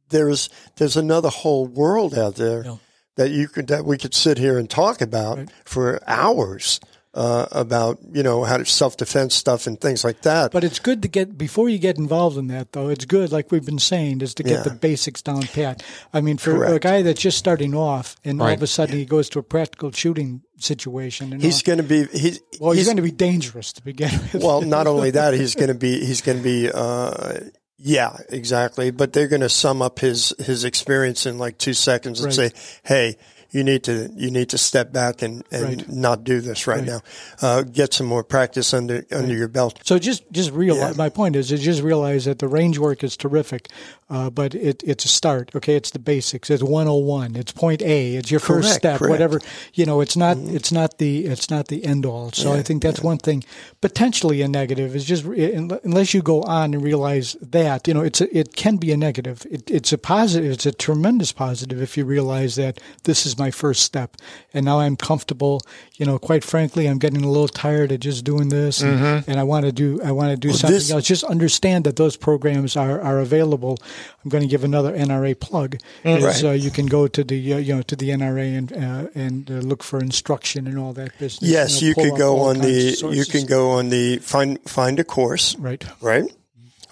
there's there's another whole world out there Yeah. that you could that we could sit here and talk about for hours uh, about you know how to self defense stuff and things like that. But it's good to get before you get involved in that, though. It's good, like we've been saying, is to get Yeah. the basics down pat. I mean, for a guy that's just starting off, and all of a sudden he goes to a practical shooting situation, and he's going to be he's well, he's, he's going to be dangerous to begin with. well, not only that, he's going to be he's going to be uh, yeah, exactly. But they're going to sum up his his experience in like two seconds and Right. say, hey. You need to you need to step back and, and Right. not do this right, now. Uh, get some more practice under under your belt. So just just realize. Yeah. My point is, is just realize that the range work is terrific, uh, but it, it's a start. Okay, it's the basics. It's 101. It's point A. It's your first step. correct. Whatever you know. It's not. It's not the. It's not the end all. So I think that's one thing. Potentially a negative is just unless you go on and realize that you know it's a, it can be a negative. It, it's a positive. It's a tremendous positive if you realize that this is my first step, and now I'm comfortable. You know, quite frankly, I'm getting a little tired of just doing this, and, and I want to do. I want to do something this- else. Just understand that those programs are, are available. I'm going to give another NRA plug. Is, Right. uh, you can go to the uh, you know to the NRA and uh, and uh, look for instruction and all that business. Yes, know, you pull could go on the you can go on the find find a course right. right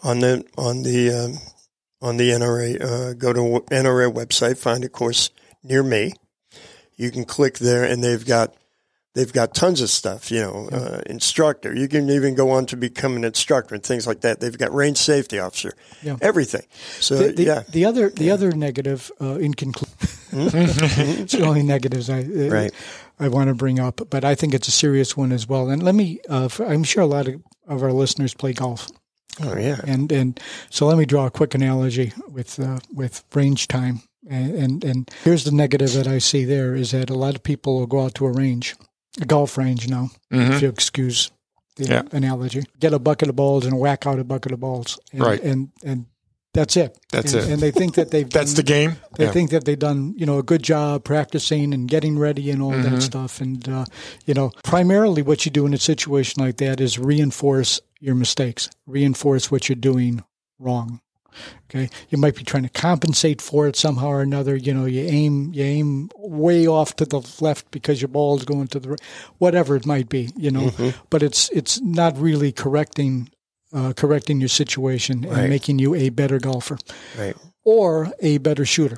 on the on the um, on the NRA. Uh, go to NRA website, find a course near me. You can click there, and they've got they've got tons of stuff. You know, uh, instructor. You can even go on to become an instructor and things like that. They've got range safety officer. Yeah. Everything. So The, the, yeah, the other the other negative uh, in conclusion, it's the only negatives I uh, Right. I want to bring up, but I think it's a serious one as well. And let me, uh, for, I'm sure a lot of, of our listeners play golf. oh yeah, And and so let me draw a quick analogy with uh, with range time. And, and and here's the negative that I see there is that a lot of people will go out to a range, a golf range now, if you excuse the Yeah. analogy, get a bucket of balls and whack out a bucket of balls, and, Right. And and that's it. That's and, it. And they think that they've That's the game. they Yeah. think that they've done, you know, a good job practicing and getting ready and all Mm-hmm. that stuff. And, uh, you know, primarily what you do in a situation like that is reinforce your mistakes, reinforce what you're doing wrong. Okay. You might be trying to compensate for it somehow or another. You know, you aim, you aim way off to the left because your ball is going to the right, whatever it might be, you know, Mm-hmm. but it's, it's not really correcting, uh, correcting your situation Right. and making you a better golfer right. or a better shooter.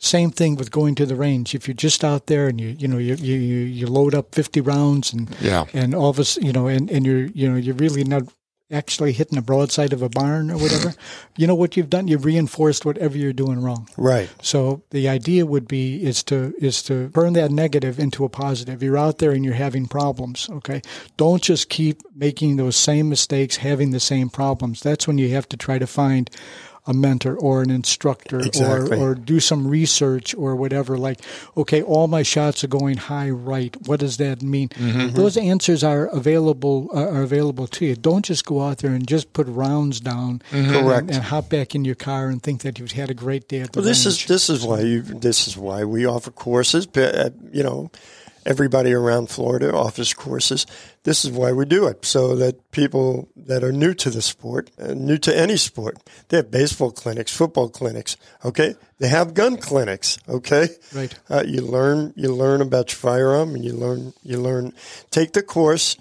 Same thing with going to the range. If you're just out there and you you know you you, you load up 50 rounds and Yeah. and all of us you know and, and you're you know you're really not actually hitting the broadside of a barn or whatever. you know what you've done? You've reinforced whatever you're doing wrong. Right. So the idea would be is to is to turn that negative into a positive. You're out there and you're having problems. Okay, don't just keep making those same mistakes, having the same problems. That's when you have to try to find a mentor or an instructor Exactly. or or do some research or whatever. Like, okay, all my shots are going high right. What does that mean? Those answers are available uh, are available to you. Don't just go out there and just put rounds down Correct. and, and hop back in your car and think that you've had a great day at the Well, this range. is this is why you this is why we offer courses. but, uh, You know, everybody around Florida offers courses. This is why we do it, so that people that are new to the sport, uh, new to any sport, they have baseball clinics, football clinics. Okay, they have gun clinics. Okay, Right. Uh, you learn you learn about your firearm, and you learn you learn. Take the course.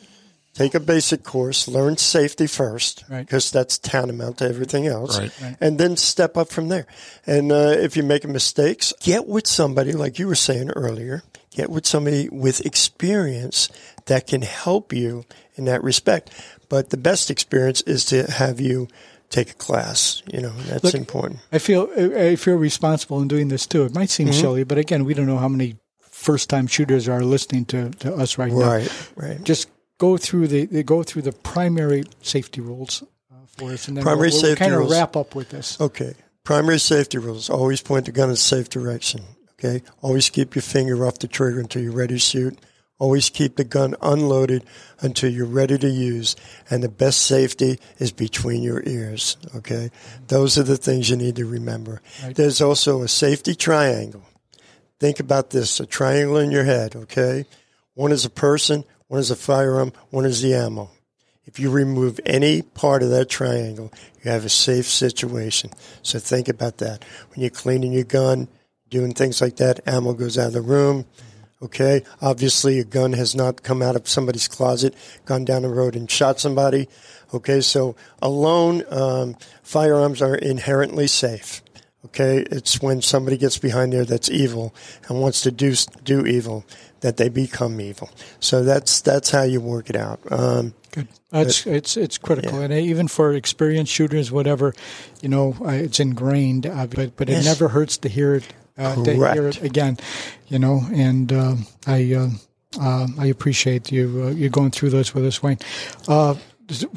Take a basic course, learn safety first, Right. because that's tantamount to everything else Right. and then step up from there. And uh, if you're making mistakes, get with somebody, like you were saying earlier, get with somebody with experience that can help you in that respect. But the best experience is to have you take a class. You know, that's Look, important. I feel I feel responsible in doing this too. It might seem silly, but again, we don't know how many first time shooters are listening to, to us right, now. Right, right. Just go through the, go through the primary safety rules uh, for us, and then Primary we'll, we'll safety kind of rules. wrap up with this. Okay. Primary safety rules. Always point the gun in a safe direction. Okay. Always keep your finger off the trigger until you're ready to shoot. Always keep the gun unloaded until you're ready to use. And the best safety is between your ears. Okay. Those are the things you need to remember. There's also a safety triangle. Think about this a triangle in your head. Okay. One is a person, one is a firearm, one is the ammo. If you remove any part of that triangle, you have a safe situation. So think about that. When you're cleaning your gun, doing things like that, ammo goes out of the room. Okay. Obviously, a gun has not come out of somebody's closet, gone down the road and shot somebody. Okay. So alone, um, firearms are inherently safe. Okay. It's when somebody gets behind there that's evil and wants to do, do evil that they become evil. So that's, that's how you work it out. Um, Good. It's it's it's critical, and even for experienced shooters, whatever, you know, it's ingrained. Uh, but but it Yes. never hurts to hear it uh, to hear it again, you know. And uh, I uh, uh, I appreciate you uh, you going through this with us, Wayne. Uh,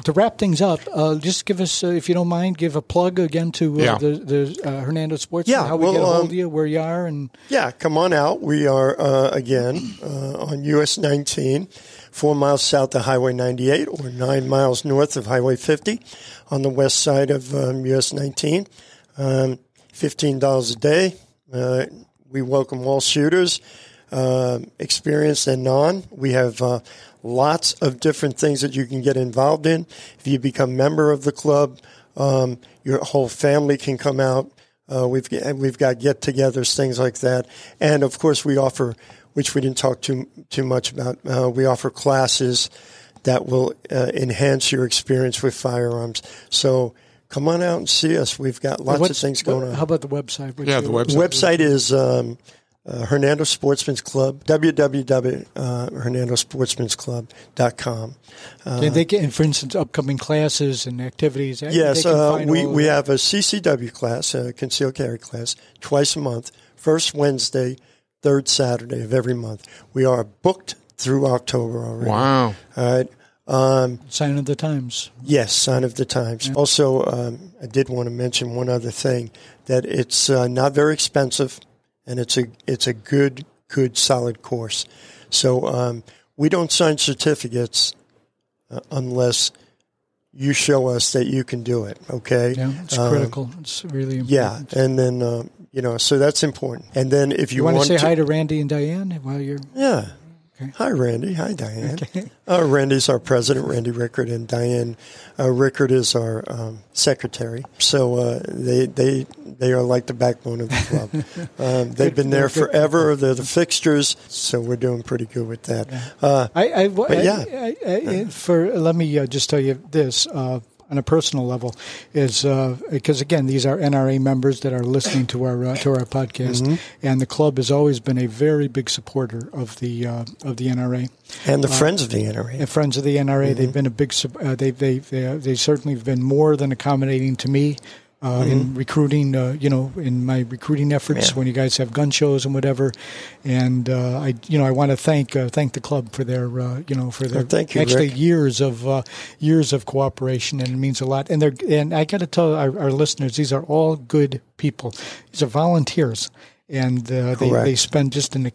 to wrap things up, uh, just give us, uh, if you don't mind, give a plug again to uh, Yeah. the, the uh, Hernando Sports. Yeah, how we well, get a hold um, of you, where you are, and Yeah, come on out. We are uh, again uh, on US 19, four miles south of Highway 98, or nine miles north of Highway 50, on the west side of um, US 19. Um, Fifteen dollars a day. Uh, we welcome all shooters, uh, experienced and non. We have uh, lots of different things that you can get involved in. If you become member of the club, um, your whole family can come out. Uh, we've we've got get-togethers, things like that, and of course we offer, which we didn't talk too too much about. Uh, we offer classes that will uh, enhance your experience with firearms. So come on out and see us. We've got lots of things going what- on. How about the website? What's Yeah, the your- website. Website is um, uh, Hernando Sportsman's Club, www.hernandosportsmansclub.com. Can they get, and for instance, upcoming classes and activities? Yes, uh, we, we that. have a CCW class, a concealed carry class, twice a month, first Wednesday, third Saturday of every month. We are booked through October already. Wow. All right. Um, Sign of the Times. Yes, sign of the times. Also, um, I did want to mention one other thing that it's uh, not very expensive, and it's a it's a good good solid course. So um, we don't sign certificates uh, unless you show us that you can do it. Okay. Yeah, it's Um, critical. It's really important. Yeah, and then uh, you know, so that's important. And then if you, You want to want say hi to Randy and Diane while you're yeah. Okay. Hi, Randy. Hi, Diane. Uh, Randy's our president, Randy Rickard, and Diane uh, Rickard is our um, secretary. So uh, they they they are like the backbone of the club. um, they've been there forever. They're the fixtures. So we're doing pretty good with that. Uh, I, I, I- yeah. I- I- for let me uh, just tell you this uh, on a personal level is because again these are NRA members that are listening to our uh, to our podcast, Mm-hmm. and the club has always been a very big supporter of the uh, of the NRA. and the friends of the NRA. And friends of the NRA, Mm-hmm. they've been a big. Uh, they they they uh, they certainly have been more than accommodating to me. Uh, In recruiting, uh, you know, in my recruiting efforts, Mm-hmm. Yeah. when you guys have gun shows and whatever, and uh, I, you know, I want to thank uh, thank the club for their, uh, you know, for their Oh, thank you, actually Rick. years of uh, years of cooperation, and it means a lot. And they're and I got to tell our, our listeners, these are all good people. These are volunteers, and uh, they they spend just an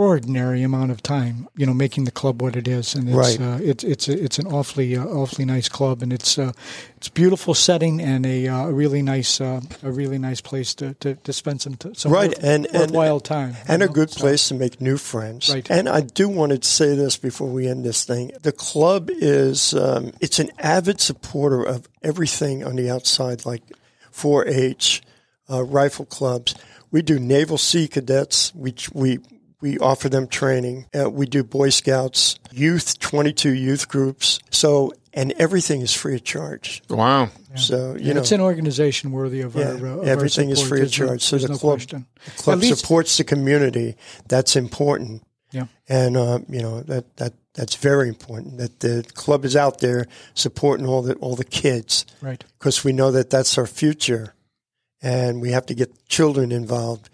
extraordinary amount of time, you know, making the club what it is, and it's Right. uh, it's it's it's an awfully uh, awfully nice club, and it's uh, it's beautiful setting and a uh, really nice uh, a really nice place to, to, to spend some t- some Right, worth- and- and- worthwhile time, and a know, good so. place to make new friends. Right. And I do want to say this before we end this thing: the club is um, it's an avid supporter of everything on the outside, like 4-H, uh, rifle clubs. We do Naval Sea Cadets. We we we offer them training. Uh, we do Boy Scouts, youth, 22 youth groups. So and everything is free of charge. Wow. So you And know. it's an organization worthy of Yeah, our uh, of everything our is free of charge. So there's the no club- question. club At least- supports the community. That's important. Yeah. And uh, you know that that That's very important that the club is out there supporting all the all the kids, Right. Because we know that that's our future, and we have to get children involved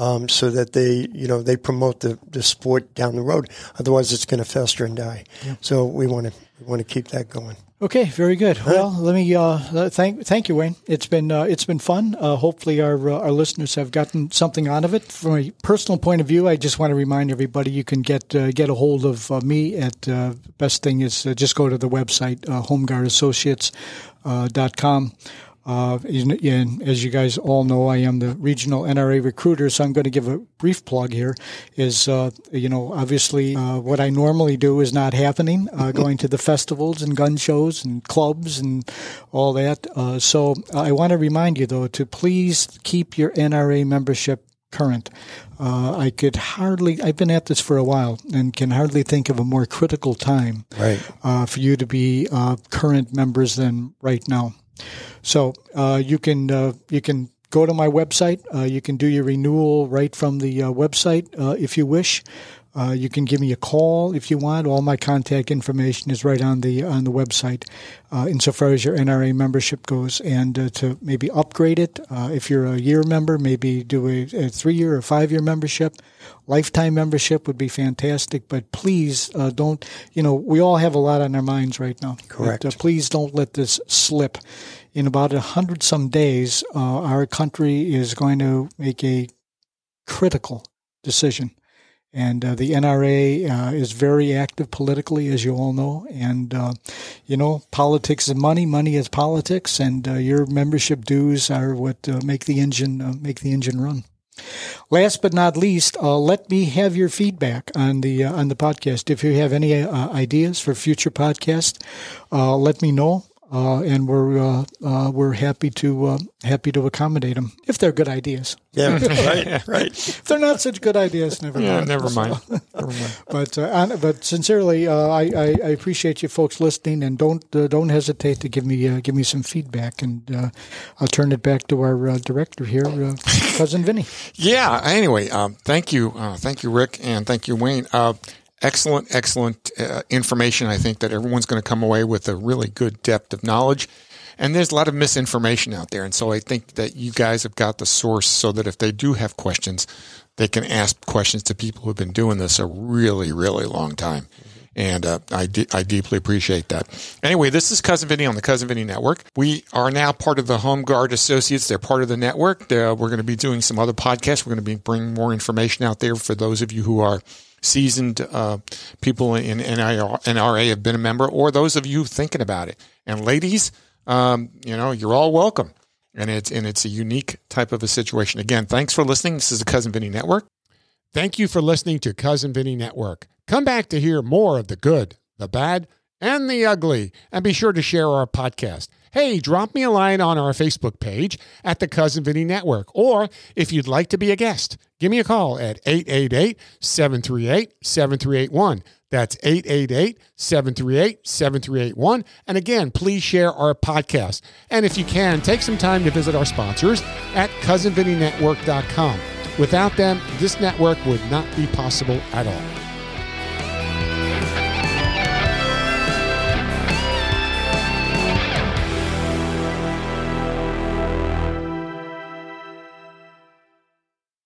um, so that they, you know, they promote the, the sport down the road. Otherwise, it's going to fester and die. So we want to we want to keep that going. Okay, very good. Well, let me uh, thank thank you, Wayne. It's been uh, it's been fun. Uh, hopefully, our uh, our listeners have gotten something out of it. From a personal point of view, I just want to remind everybody you can get uh, get a hold of uh, me at uh, best thing is uh, just go to the website uh, homeguardassociates.com. Uh, and, and as you guys all know, I am the regional NRA recruiter, so I'm going to give a brief plug here. Is uh, you know, obviously, uh, what I normally do is not happening. Uh, going to the festivals and gun shows and clubs and all that. Uh, so I want to remind you though to please keep your NRA membership current. Uh, I could hardly. I've been at this for a while and can hardly think of a more critical time Right. uh, for you to be uh, current members than right now. So uh, you can uh, you can go to my website. Uh, you can do your renewal right from the uh, website uh, if you wish. Uh, you can give me a call if you want. All my contact information is right on the on the website, uh, insofar as your NRA membership goes. And uh, to maybe upgrade it, uh, if you're a year member, maybe do a, a three year or five year membership. Lifetime membership would be fantastic, but please uh, don't. You know, we all have a lot on our minds right now. Correct. But, uh, please don't let this slip. In about a hundred some days, uh, our country is going to make a critical decision. And uh, the NRA uh, is very active politically, as you all know. And, uh, you know, politics is money, money is politics, and uh, your membership dues are what uh, make the engine make the engine run. Last but not least, uh, let me have your feedback on the uh, on the podcast. If you have any uh, ideas for future podcasts, uh, let me know, uh, and we're uh, uh, we're happy to uh, happy to accommodate them if they're good ideas. Yeah. right. Right. If they're not such good ideas, never Yeah, mind. never mind. Never mind. But uh, on, but sincerely, uh, I, I I appreciate you folks listening, and don't uh, don't hesitate to give me uh, give me some feedback, and uh, I'll turn it back to our uh, director here, uh, cousin Vinny. Yeah. Anyway, um, thank you, uh, thank you, Rick, and thank you, Wayne. Excellent, excellent uh, information. I think that everyone's going to come away with a really good depth of knowledge. And there's a lot of misinformation out there, and so I think that you guys have got the source, so that if they do have questions, they can ask questions to people who've been doing this a really, really long time. And uh, I, I deeply appreciate that. Anyway, this is Cousin Vinny on the Cousin Vinny Network. We are now part of the Home Guard Associates. They're part of the network. Uh, we're going to be doing some other podcasts. We're going to be bringing more information out there for those of you who are seasoned uh, people in NRA have been a member, or those of you thinking about it. And ladies, um, you know, you're all welcome. And it's and it's a unique type of a situation. Again, thanks for listening. This is the Cousin Vinny Network. Thank you for listening to Cousin Vinny Network. Come back to hear more of the good, the bad, and the ugly, and be sure to share our podcast. Hey, drop me a line on our Facebook page at the Cousin Vinny Network, or if you'd like to be a guest, give me a call at 888 738 7381. That's 888 738 7381. And again, please share our podcast. And if you can, take some time to visit our sponsors at cousinvinnynetwork.com. Without them, this network would not be possible at all.